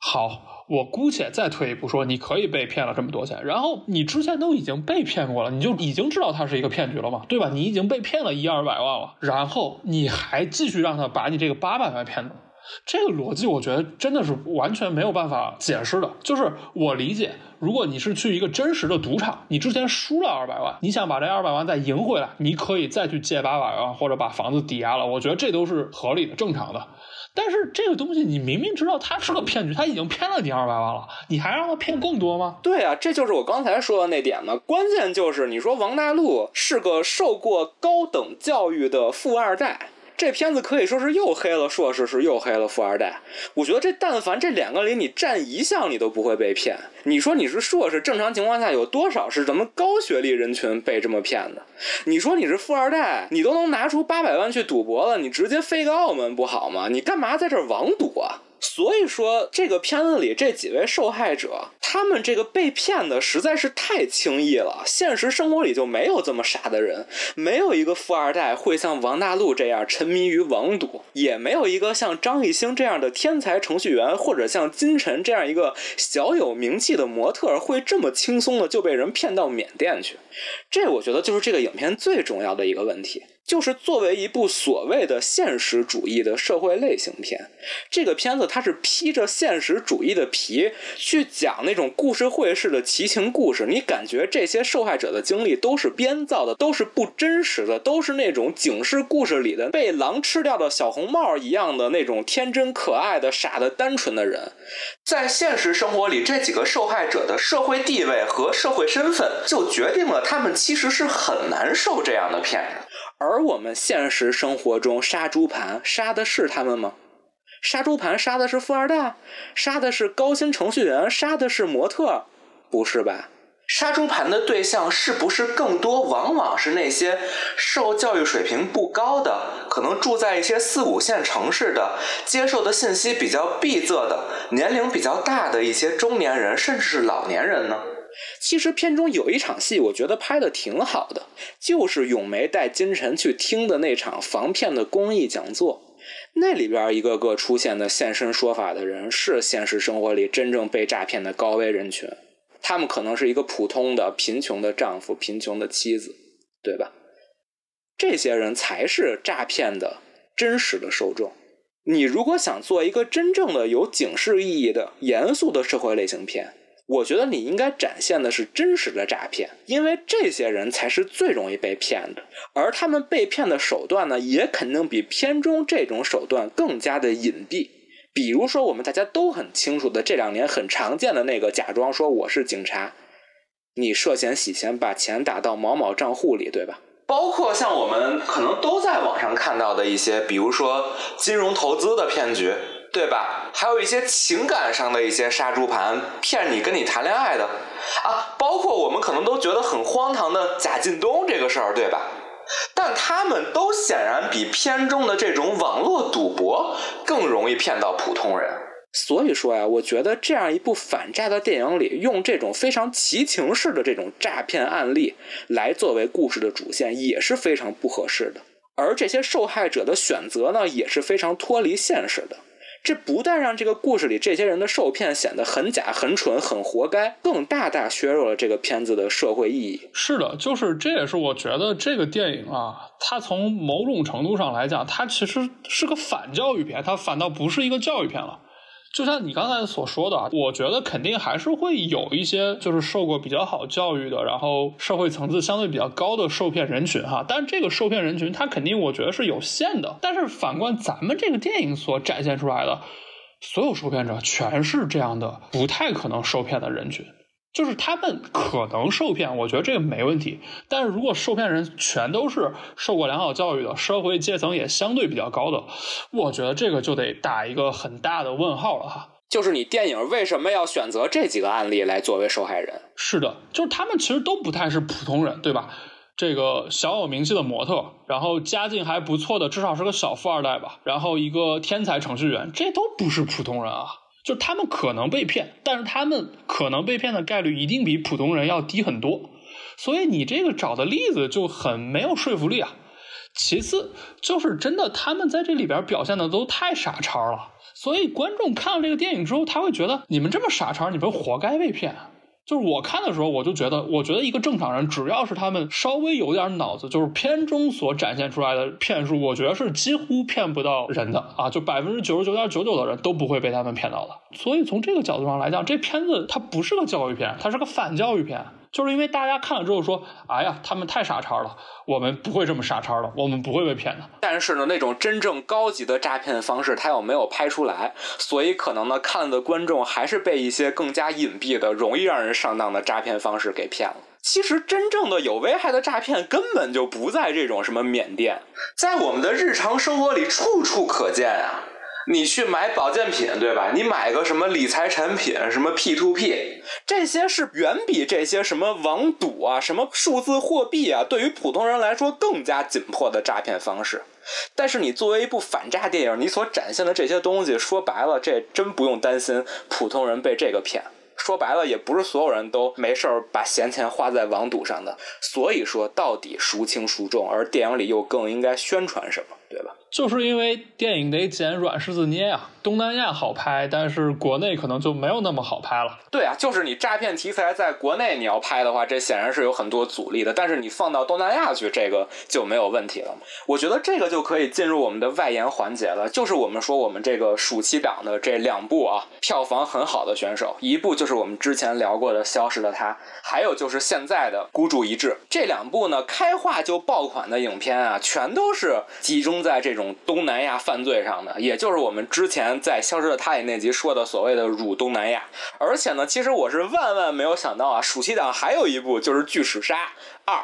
好，我姑且再退一步说，你可以被骗了这么多钱，然后你之前都已经被骗过了，你就已经知道他是一个骗局了嘛，对吧？你已经被骗了一二百万了，然后你还继续让他把你这个八百万骗走，这个逻辑我觉得真的是完全没有办法解释的。就是我理解，如果你是去一个真实的赌场，你之前输了二百万，你想把这二百万再赢回来，你可以再去借八百万或者把房子抵押了，我觉得这都是合理的、正常的。但是这个东西你明明知道它是个骗局，他已经骗了你二百万了，你还让他骗更多吗？对啊，这就是我刚才说的那点嘛。关键就是你说王大陆是个受过高等教育的富二代。这片子可以说是又黑了硕士，是又黑了富二代。我觉得这但凡这两个里你占一项，你都不会被骗。你说你是硕士，正常情况下有多少是咱们高学历人群被这么骗的？你说你是富二代，你都能拿出八百万去赌博了，你直接飞个澳门不好吗？你干嘛在这儿网赌啊？所以说，这个片子里这几位受害者，他们这个被骗的实在是太轻易了。现实生活里就没有这么傻的人，没有一个富二代会像王大陆这样沉迷于网赌，也没有一个像张艺兴这样的天才程序员，或者像金晨这样一个小有名气的模特会这么轻松的就被人骗到缅甸去。这我觉得就是这个影片最重要的一个问题。就是作为一部所谓的现实主义的社会类型片，这个片子它是披着现实主义的皮去讲那种故事会式的奇情故事。你感觉这些受害者的经历都是编造的，都是不真实的，都是那种警示故事里的被狼吃掉的小红帽一样的那种天真可爱的、傻的单纯的人。在现实生活里，这几个受害者的社会地位和社会身份，就决定了他们其实是很难受这样的骗子。而我们现实生活中杀猪盘杀的是他们吗？杀猪盘杀的是富二代，杀的是高薪程序员，杀的是模特，不是吧？杀猪盘的对象是不是更多往往是那些受教育水平不高的，可能住在一些四五线城市的，接受的信息比较闭塞的，年龄比较大的一些中年人，甚至是老年人呢？其实片中有一场戏，我觉得拍的挺好的，就是咏梅带金晨去听的那场防骗的公益讲座。那里边一个个出现的现身说法的人，是现实生活里真正被诈骗的高危人群。他们可能是一个普通的贫穷的丈夫、贫穷的妻子，对吧？这些人才是诈骗的真实的受众。你如果想做一个真正的有警示意义的严肃的社会类型片。我觉得你应该展现的是真实的诈骗，因为这些人才是最容易被骗的，而他们被骗的手段呢，也肯定比片中这种手段更加的隐蔽。比如说，我们大家都很清楚的，这两年很常见的那个假装说我是警察，你涉嫌洗钱，把钱打到某某账户里，对吧？包括像我们可能都在网上看到的一些，比如说金融投资的骗局。对吧？还有一些情感上的一些杀猪盘，骗你跟你谈恋爱的啊，包括我们可能都觉得很荒唐的贾进东这个事儿，对吧？但他们都显然比片中的这种网络赌博更容易骗到普通人。所以说呀，我觉得这样一部反诈的电影里，用这种非常奇情式的这种诈骗案例来作为故事的主线，也是非常不合适的。而这些受害者的选择呢，也是非常脱离现实的。这不但让这个故事里这些人的受骗显得很假、很蠢、很活该，更大大削弱了这个片子的社会意义。是的，就是这也是我觉得这个电影啊，它从某种程度上来讲，它其实是个反教育片，它反倒不是一个教育片了。就像你刚才所说的，我觉得肯定还是会有一些就是受过比较好教育的，然后社会层次相对比较高的受骗人群哈。但这个受骗人群，他肯定我觉得是有限的。但是反观咱们这个电影所展现出来的，所有受骗者全是这样的不太可能受骗的人群。就是他们可能受骗，我觉得这个没问题。但是如果受骗人全都是受过良好教育的，社会阶层也相对比较高的，我觉得这个就得打一个很大的问号了哈。就是你电影为什么要选择这几个案例来作为受害人？是的，就是他们其实都不太是普通人，对吧？这个小有名气的模特，然后家境还不错的，至少是个小富二代吧，然后一个天才程序员，这都不是普通人啊。就他们可能被骗，但是他们可能被骗的概率一定比普通人要低很多，所以你这个找的例子就很没有说服力啊。其次就是真的，他们在这里边表现的都太傻叉了，所以观众看了这个电影之后，他会觉得你们这么傻叉，你们活该被骗。就是我看的时候，我就觉得，我觉得一个正常人，只要是他们稍微有点脑子，就是片中所展现出来的骗术，我觉得是几乎骗不到人的啊，就百分之九十九点九九的人都不会被他们骗到的。所以从这个角度上来讲，这片子它不是个教育片，它是个反教育片。就是因为大家看了之后说：“哎呀，他们太傻叉了，我们不会这么傻叉了，我们不会被骗的。”但是呢，那种真正高级的诈骗方式，他又没有拍出来，所以可能呢，看的观众还是被一些更加隐蔽的、容易让人上当的诈骗方式给骗了。其实，真正的有危害的诈骗根本就不在这种什么缅甸，在我们的日常生活里处处可见啊。你去买保健品，对吧？你买个什么理财产品，什么 P to P，这些是远比这些什么网赌啊、什么数字货币啊，对于普通人来说更加紧迫的诈骗方式。但是你作为一部反诈电影，你所展现的这些东西，说白了，这真不用担心普通人被这个骗。说白了，也不是所有人都没事儿把闲钱花在网赌上的。所以说，到底孰轻孰重？而电影里又更应该宣传什么，对吧？就是因为电影得捡软柿子捏呀，东南亚好拍，但是国内可能就没有那么好拍了。对啊，就是你诈骗题材在国内你要拍的话，这显然是有很多阻力的。但是你放到东南亚去，这个就没有问题了。我觉得这个就可以进入我们的外延环节了，就是我们说我们这个暑期档的这两部啊，票房很好的选手，一部就是我们之前聊过的《消失的她》，还有就是现在的《孤注一掷》。这两部呢，开画就爆款的影片啊，全都是集中在这种。东南亚犯罪上的，也就是我们之前在《消失的他也那集说的所谓的“辱东南亚”。而且呢，其实我是万万没有想到啊，暑期档还有一部就是《巨齿鲨二》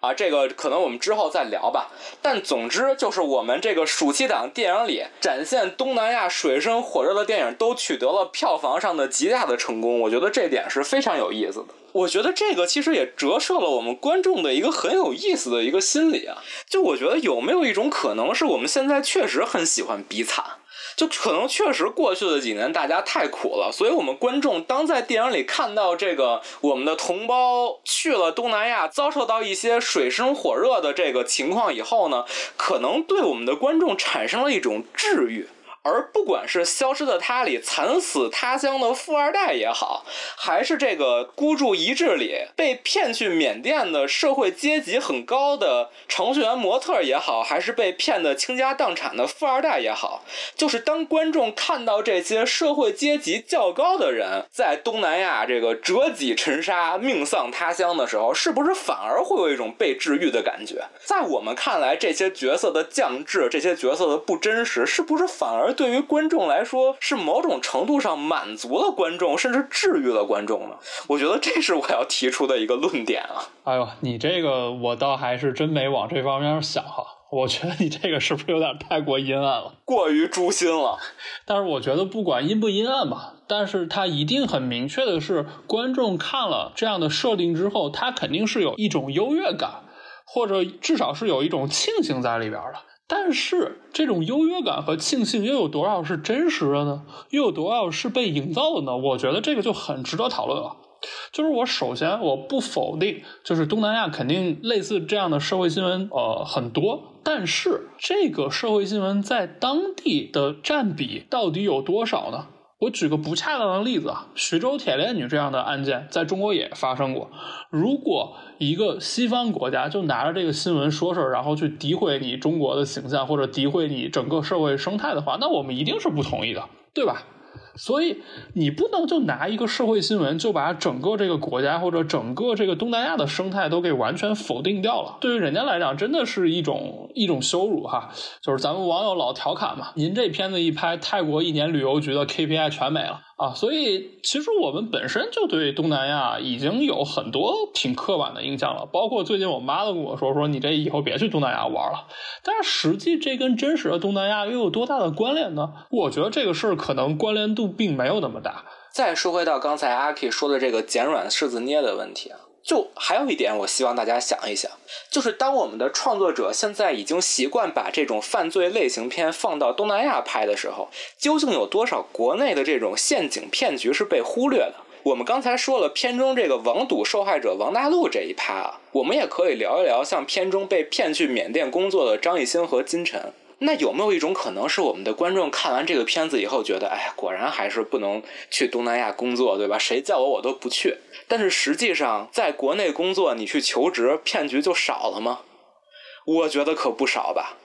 啊，这个可能我们之后再聊吧。但总之就是我们这个暑期档电影里展现东南亚水深火热的电影，都取得了票房上的极大的成功。我觉得这点是非常有意思的。我觉得这个其实也折射了我们观众的一个很有意思的一个心理啊，就我觉得有没有一种可能是我们现在确实很喜欢比惨，就可能确实过去的几年大家太苦了，所以我们观众当在电影里看到这个我们的同胞去了东南亚，遭受到一些水深火热的这个情况以后呢，可能对我们的观众产生了一种治愈。而不管是《消失的她》里惨死他乡的富二代也好，还是这个孤注一掷里被骗去缅甸的社会阶级很高的程序员模特也好，还是被骗的倾家荡产的富二代也好，就是当观众看到这些社会阶级较高的人在东南亚这个折戟沉沙、命丧他乡的时候，是不是反而会有一种被治愈的感觉？在我们看来，这些角色的降智，这些角色的不真实，是不是反而？对于观众来说，是某种程度上满足了观众，甚至治愈了观众呢。我觉得这是我要提出的一个论点啊。哎呦，你这个我倒还是真没往这方面想哈。我觉得你这个是不是有点太过阴暗了，过于诛心了？但是我觉得不管阴不阴暗吧，但是它一定很明确的是，观众看了这样的设定之后，他肯定是有一种优越感，或者至少是有一种庆幸在里边的。但是这种优越感和庆幸又有多少是真实的呢？又有多少是被营造的呢？我觉得这个就很值得讨论了。就是我首先我不否定，就是东南亚肯定类似这样的社会新闻呃很多，但是这个社会新闻在当地的占比到底有多少呢？我举个不恰当的例子啊，徐州铁链女这样的案件在中国也发生过。如果一个西方国家就拿着这个新闻说事儿，然后去诋毁你中国的形象或者诋毁你整个社会生态的话，那我们一定是不同意的，对吧？所以你不能就拿一个社会新闻就把整个这个国家或者整个这个东南亚的生态都给完全否定掉了。对于人家来讲，真的是一种一种羞辱哈。就是咱们网友老调侃嘛，您这片子一拍，泰国一年旅游局的 KPI 全没了。啊，所以其实我们本身就对东南亚已经有很多挺刻板的印象了，包括最近我妈都跟我说，说你这以后别去东南亚玩了。但是实际这跟真实的东南亚又有多大的关联呢？我觉得这个事儿可能关联度并没有那么大。再说回到刚才阿 K 说的这个捡软柿子捏的问题啊。就还有一点，我希望大家想一想，就是当我们的创作者现在已经习惯把这种犯罪类型片放到东南亚拍的时候，究竟有多少国内的这种陷阱骗局是被忽略的？我们刚才说了片中这个网赌受害者王大陆这一趴啊，我们也可以聊一聊像片中被骗去缅甸工作的张艺兴和金晨。那有没有一种可能是我们的观众看完这个片子以后觉得，哎呀，果然还是不能去东南亚工作，对吧？谁叫我我都不去。但是实际上，在国内工作，你去求职，骗局就少了吗？我觉得可不少吧。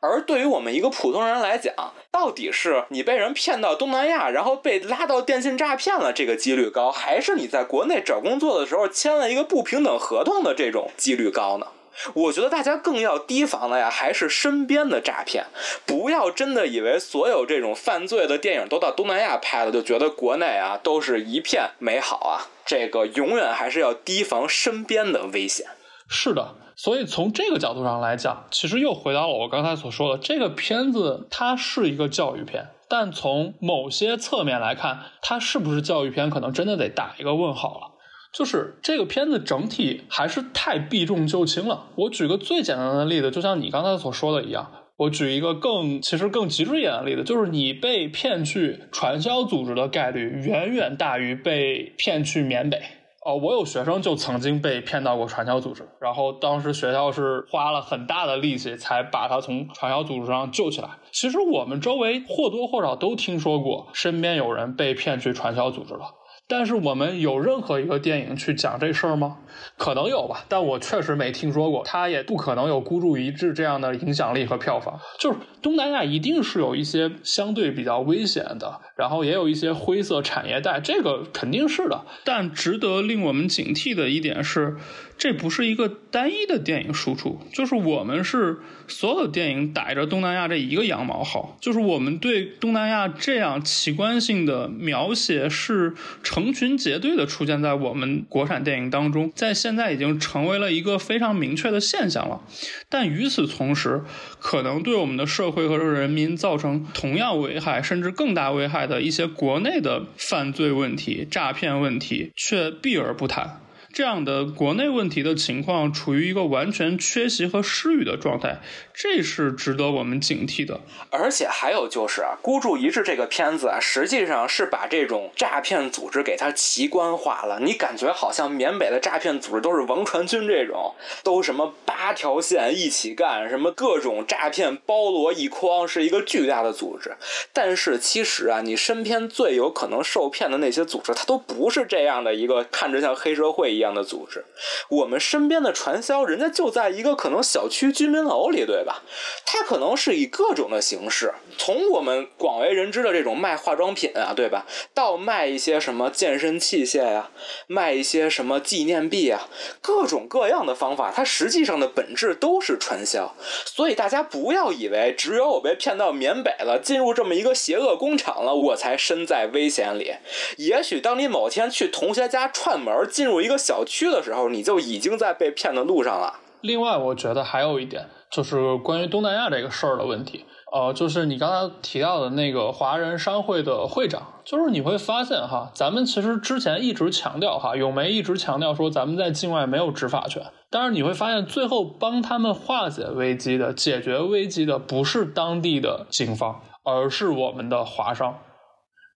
而对于我们一个普通人来讲，到底是你被人骗到东南亚，然后被拉到电信诈骗了，这个几率高，还是你在国内找工作的时候签了一个不平等合同的这种几率高呢？我觉得大家更要提防的呀，还是身边的诈骗。不要真的以为所有这种犯罪的电影都到东南亚拍了，就觉得国内啊都是一片美好啊。这个永远还是要提防身边的危险。是的，所以从这个角度上来讲，其实又回到了我刚才所说的，这个片子它是一个教育片，但从某些侧面来看，它是不是教育片，可能真的得打一个问号了。就是这个片子整体还是太避重就轻了。我举个最简单的例子，就像你刚才所说的一样，我举一个更其实更极致一点的例子，就是你被骗去传销组织的概率远远大于被骗去缅北。哦，我有学生就曾经被骗到过传销组织，然后当时学校是花了很大的力气才把他从传销组织上救起来。其实我们周围或多或少都听说过身边有人被骗去传销组织了。但是我们有任何一个电影去讲这事儿吗？可能有吧，但我确实没听说过。它也不可能有孤注一掷这样的影响力和票房。就是东南亚一定是有一些相对比较危险的，然后也有一些灰色产业带，这个肯定是的。但值得令我们警惕的一点是。这不是一个单一的电影输出，就是我们是所有电影逮着东南亚这一个羊毛薅，就是我们对东南亚这样奇观性的描写是成群结队的出现在我们国产电影当中，在现在已经成为了一个非常明确的现象了。但与此同时，可能对我们的社会和人民造成同样危害甚至更大危害的一些国内的犯罪问题、诈骗问题却避而不谈。这样的国内问题的情况处于一个完全缺席和失语的状态，这是值得我们警惕的。而且还有就是啊，《孤注一掷》这个片子啊，实际上是把这种诈骗组织给它奇观化了。你感觉好像缅北的诈骗组织都是王传君这种，都什么八条线一起干，什么各种诈骗包罗一筐，是一个巨大的组织。但是其实啊，你身边最有可能受骗的那些组织，它都不是这样的一个看着像黑社会。一样的组织，我们身边的传销，人家就在一个可能小区居民楼里，对吧？他可能是以各种的形式，从我们广为人知的这种卖化妆品啊，对吧，到卖一些什么健身器械呀，卖一些什么纪念币啊，各种各样的方法，它实际上的本质都是传销。所以大家不要以为只有我被骗到缅北了，进入这么一个邪恶工厂了，我才身在危险里。也许当你某天去同学家串门，进入一个。小区的时候，你就已经在被骗的路上了。另外，我觉得还有一点，就是关于东南亚这个事儿的问题。呃，就是你刚才提到的那个华人商会的会长，就是你会发现哈，咱们其实之前一直强调哈，永梅一直强调说咱们在境外没有执法权。但是你会发现，最后帮他们化解危机的、解决危机的，不是当地的警方，而是我们的华商。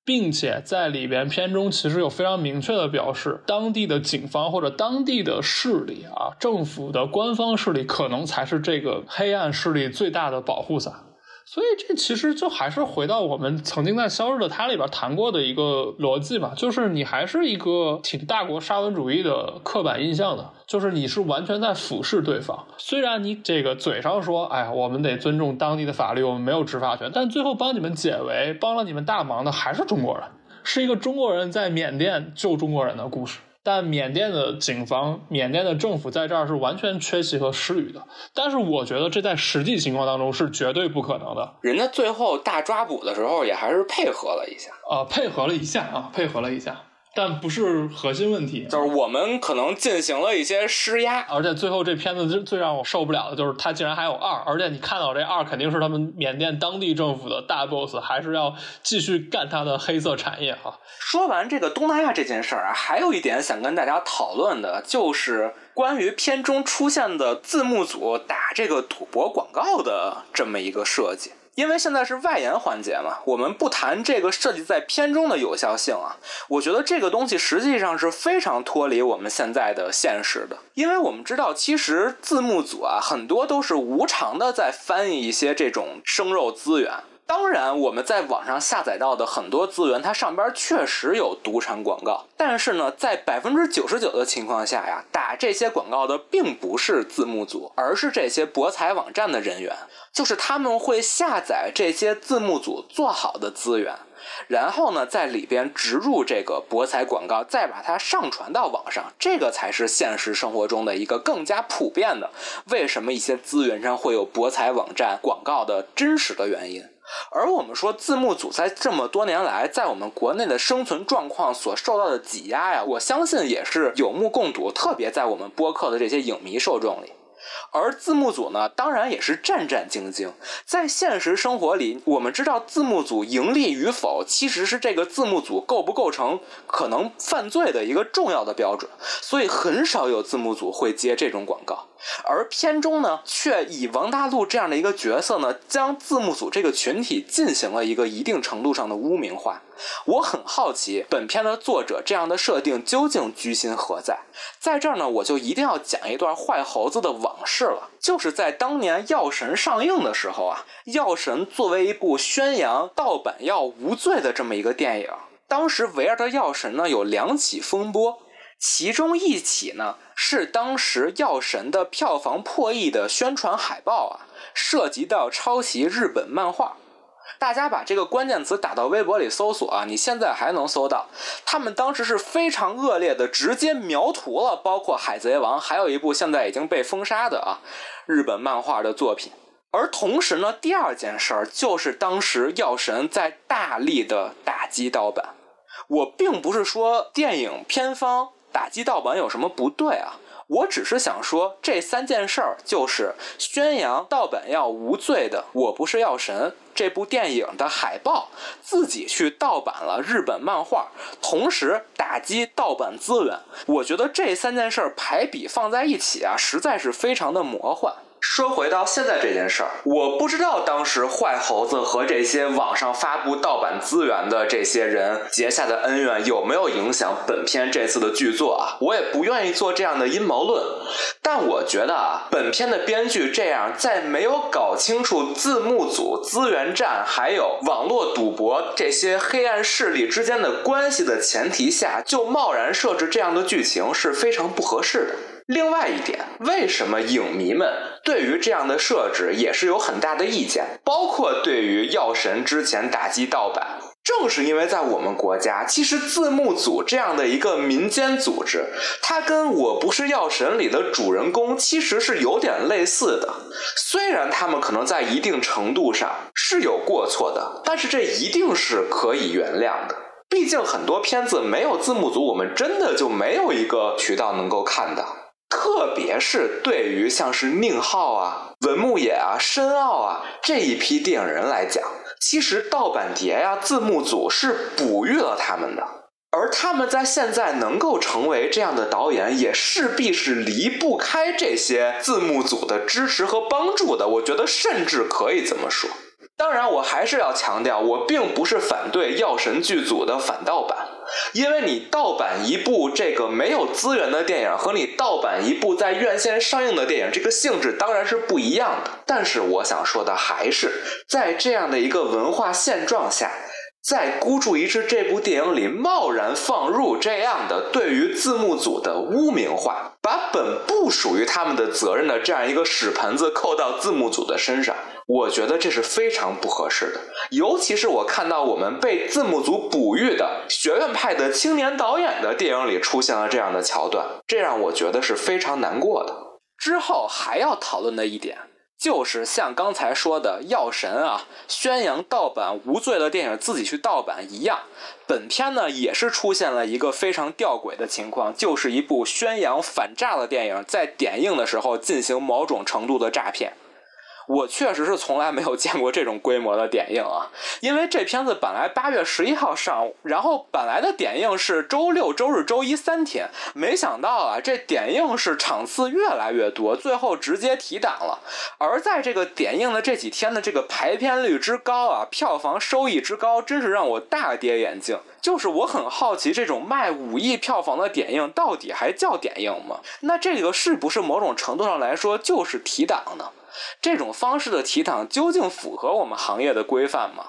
并且在里边片中其实有非常明确的表示，当地的警方或者当地的势力啊，政府的官方势力可能才是这个黑暗势力最大的保护伞。所以这其实就还是回到我们曾经在《消失的她》里边谈过的一个逻辑嘛，就是你还是一个挺大国沙文主义的刻板印象的，就是你是完全在俯视对方。虽然你这个嘴上说，哎呀，我们得尊重当地的法律，我们没有执法权，但最后帮你们解围、帮了你们大忙的还是中国人，是一个中国人在缅甸救中国人的故事。但缅甸的警方、缅甸的政府在这儿是完全缺席和失语的。但是我觉得这在实际情况当中是绝对不可能的。人家最后大抓捕的时候也还是配合了一下啊，配合了一下啊，配合了一下。但不是核心问题，就是我们可能进行了一些施压，而且最后这片子最最让我受不了的就是它竟然还有二，而且你看到这二肯定是他们缅甸当地政府的大 boss，还是要继续干他的黑色产业哈。说完这个东南亚这件事儿啊，还有一点想跟大家讨论的就是关于片中出现的字幕组打这个赌博广告的这么一个设计。因为现在是外延环节嘛，我们不谈这个设计在片中的有效性啊。我觉得这个东西实际上是非常脱离我们现在的现实的，因为我们知道，其实字幕组啊，很多都是无偿的在翻译一些这种生肉资源。当然，我们在网上下载到的很多资源，它上边确实有赌场广告，但是呢，在百分之九十九的情况下呀，打这些广告的并不是字幕组，而是这些博彩网站的人员，就是他们会下载这些字幕组做好的资源，然后呢，在里边植入这个博彩广告，再把它上传到网上，这个才是现实生活中的一个更加普遍的，为什么一些资源上会有博彩网站广告的真实的原因。而我们说字幕组在这么多年来，在我们国内的生存状况所受到的挤压呀，我相信也是有目共睹，特别在我们播客的这些影迷受众里。而字幕组呢，当然也是战战兢兢。在现实生活里，我们知道字幕组盈利与否，其实是这个字幕组构不构成可能犯罪的一个重要的标准。所以很少有字幕组会接这种广告。而片中呢，却以王大陆这样的一个角色呢，将字幕组这个群体进行了一个一定程度上的污名化。我很好奇，本片的作者这样的设定究竟居心何在？在这儿呢，我就一定要讲一段坏猴子的往事了。就是在当年《药神》上映的时候啊，《药神》作为一部宣扬盗版药无罪的这么一个电影，当时围绕着《药神》呢有两起风波，其中一起呢是当时《药神》的票房破亿的宣传海报啊，涉及到抄袭日本漫画。大家把这个关键词打到微博里搜索啊，你现在还能搜到。他们当时是非常恶劣的，直接描图了，包括《海贼王》，还有一部现在已经被封杀的啊日本漫画的作品。而同时呢，第二件事儿就是当时药神在大力的打击盗版。我并不是说电影片方打击盗版有什么不对啊。我只是想说，这三件事儿就是宣扬盗版要无罪的《我不是药神》这部电影的海报，自己去盗版了日本漫画，同时打击盗版资源。我觉得这三件事儿排比放在一起啊，实在是非常的魔幻。说回到现在这件事儿，我不知道当时坏猴子和这些网上发布盗版资源的这些人结下的恩怨有没有影响本片这次的剧作啊？我也不愿意做这样的阴谋论，但我觉得啊，本片的编剧这样在没有搞清楚字幕组、资源站还有网络赌博这些黑暗势力之间的关系的前提下，就贸然设置这样的剧情是非常不合适的。另外一点，为什么影迷们对于这样的设置也是有很大的意见？包括对于《药神》之前打击盗版，正是因为在我们国家，其实字幕组这样的一个民间组织，它跟我不是药神里的主人公其实是有点类似的。虽然他们可能在一定程度上是有过错的，但是这一定是可以原谅的。毕竟很多片子没有字幕组，我们真的就没有一个渠道能够看到。特别是对于像是宁浩啊、文牧野啊、申奥啊这一批电影人来讲，其实盗版碟呀、字幕组是哺育了他们的，而他们在现在能够成为这样的导演，也势必是离不开这些字幕组的支持和帮助的。我觉得甚至可以这么说。当然，我还是要强调，我并不是反对《药神》剧组的反盗版。因为你盗版一部这个没有资源的电影，和你盗版一部在院线上映的电影，这个性质当然是不一样的。但是我想说的还是，在这样的一个文化现状下，在孤注一掷这部电影里贸然放入这样的对于字幕组的污名化，把本不属于他们的责任的这样一个屎盆子扣到字幕组的身上。我觉得这是非常不合适的，尤其是我看到我们被字幕组哺育的学院派的青年导演的电影里出现了这样的桥段，这让我觉得是非常难过的。之后还要讨论的一点，就是像刚才说的《药神》啊，宣扬盗版无罪的电影自己去盗版一样，本片呢也是出现了一个非常吊诡的情况，就是一部宣扬反诈的电影在点映的时候进行某种程度的诈骗。我确实是从来没有见过这种规模的点映啊，因为这片子本来八月十一号上，然后本来的点映是周六、周日、周一三天，没想到啊，这点映是场次越来越多，最后直接提档了。而在这个点映的这几天的这个排片率之高啊，票房收益之高，真是让我大跌眼镜。就是我很好奇，这种卖五亿票房的点映到底还叫点映吗？那这个是不是某种程度上来说就是提档呢？这种方式的提档究竟符合我们行业的规范吗？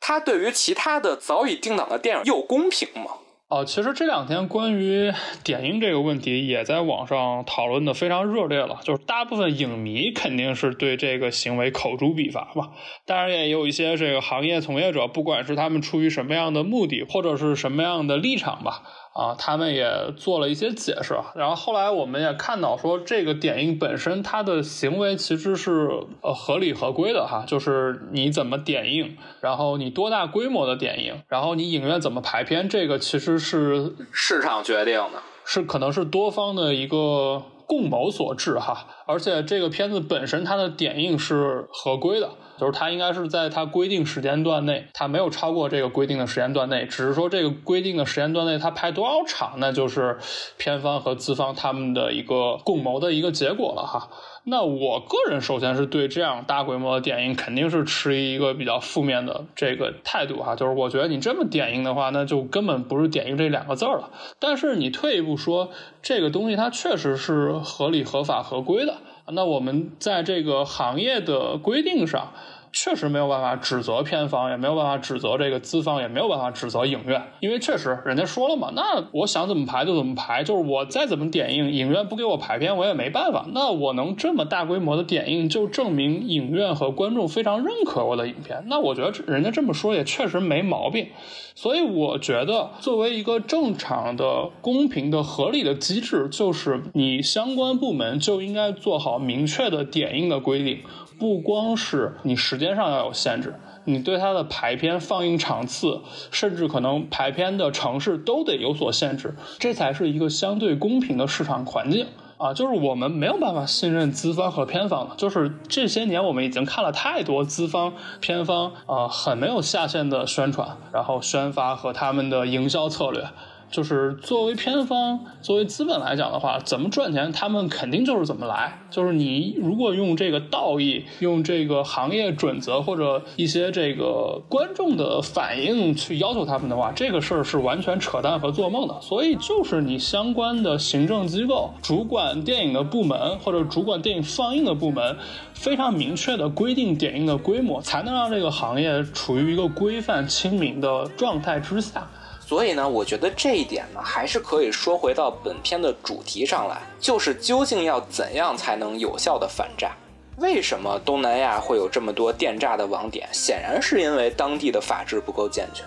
它对于其他的早已定档的电影又公平吗？哦，其实这两天关于点映这个问题也在网上讨论的非常热烈了，就是大部分影迷肯定是对这个行为口诛笔伐吧，当然也有一些这个行业从业者，不管是他们出于什么样的目的或者是什么样的立场吧。啊，他们也做了一些解释，然后后来我们也看到说，这个点映本身它的行为其实是呃合理合规的哈，就是你怎么点映，然后你多大规模的点映，然后你影院怎么排片，这个其实是市场决定的，是可能是多方的一个共谋所致哈，而且这个片子本身它的点映是合规的。就是它应该是在它规定时间段内，它没有超过这个规定的时间段内，只是说这个规定的时间段内它拍多少场，那就是片方和资方他们的一个共谋的一个结果了哈。那我个人首先是对这样大规模的点映肯定是持一个比较负面的这个态度哈，就是我觉得你这么点映的话，那就根本不是点映这两个字儿了。但是你退一步说，这个东西它确实是合理、合法、合规的。那我们在这个行业的规定上。确实没有办法指责片方，也没有办法指责这个资方，也没有办法指责影院，因为确实人家说了嘛，那我想怎么排就怎么排，就是我再怎么点映，影院不给我排片，我也没办法。那我能这么大规模的点映，就证明影院和观众非常认可我的影片。那我觉得人家这么说也确实没毛病。所以我觉得，作为一个正常的、公平的、合理的机制，就是你相关部门就应该做好明确的点映的规定。不光是你时间上要有限制，你对它的排片放映场次，甚至可能排片的城市都得有所限制，这才是一个相对公平的市场环境啊！就是我们没有办法信任资方和片方的，就是这些年我们已经看了太多资方、片方啊很没有下限的宣传，然后宣发和他们的营销策略。就是作为片方，作为资本来讲的话，怎么赚钱，他们肯定就是怎么来。就是你如果用这个道义，用这个行业准则或者一些这个观众的反应去要求他们的话，这个事儿是完全扯淡和做梦的。所以就是你相关的行政机构、主管电影的部门或者主管电影放映的部门，非常明确的规定点映的规模，才能让这个行业处于一个规范清明的状态之下。所以呢，我觉得这一点呢，还是可以说回到本片的主题上来，就是究竟要怎样才能有效的反诈？为什么东南亚会有这么多电诈的网点？显然是因为当地的法制不够健全。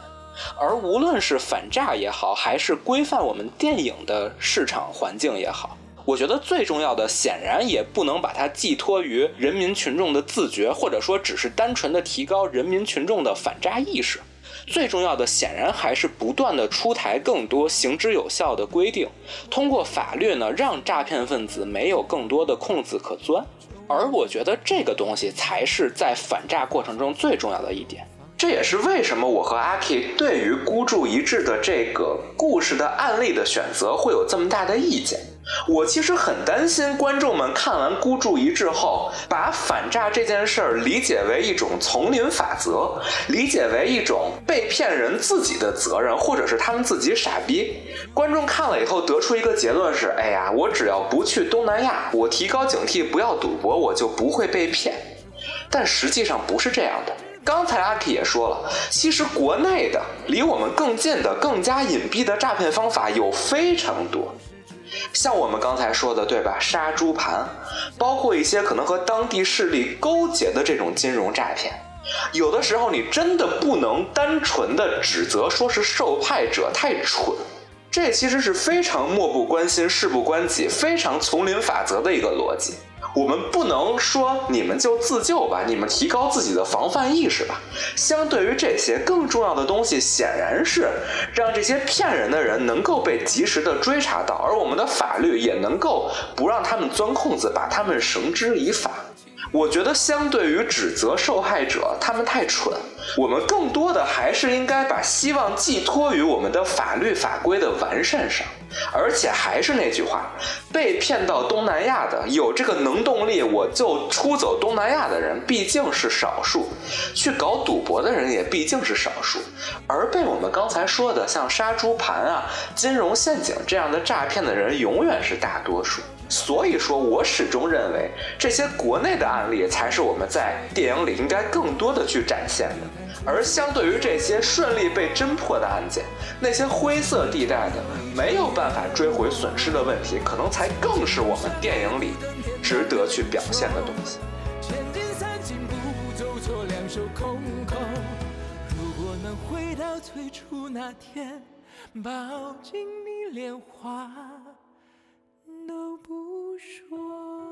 而无论是反诈也好，还是规范我们电影的市场环境也好，我觉得最重要的，显然也不能把它寄托于人民群众的自觉，或者说只是单纯的提高人民群众的反诈意识。最重要的显然还是不断的出台更多行之有效的规定，通过法律呢，让诈骗分子没有更多的空子可钻。而我觉得这个东西才是在反诈过程中最重要的一点。这也是为什么我和阿 K 对于孤注一掷的这个故事的案例的选择会有这么大的意见。我其实很担心观众们看完孤注一掷后，把反诈这件事儿理解为一种丛林法则，理解为一种被骗人自己的责任，或者是他们自己傻逼。观众看了以后得出一个结论是：哎呀，我只要不去东南亚，我提高警惕，不要赌博，我就不会被骗。但实际上不是这样的。刚才阿 K 也说了，其实国内的离我们更近的、更加隐蔽的诈骗方法有非常多。像我们刚才说的，对吧？杀猪盘，包括一些可能和当地势力勾结的这种金融诈骗，有的时候你真的不能单纯的指责说是受害者太蠢，这其实是非常漠不关心、事不关己、非常丛林法则的一个逻辑。我们不能说你们就自救吧，你们提高自己的防范意识吧。相对于这些更重要的东西，显然是让这些骗人的人能够被及时的追查到，而我们的法律也能够不让他们钻空子，把他们绳之以法。我觉得相对于指责受害者，他们太蠢。我们更多的还是应该把希望寄托于我们的法律法规的完善上。而且还是那句话，被骗到东南亚的有这个能动力，我就出走东南亚的人毕竟是少数，去搞赌博的人也毕竟是少数，而被我们刚才说的像杀猪盘啊、金融陷阱这样的诈骗的人，永远是大多数。所以说，我始终认为这些国内的案例才是我们在电影里应该更多的去展现的。而相对于这些顺利被侦破的案件，那些灰色地带的没有办法追回损失的问题，可能才更是我们电影里值得去表现的东西。步，走错两手空空。如果能回到最初那天，抱紧你，连话都不说。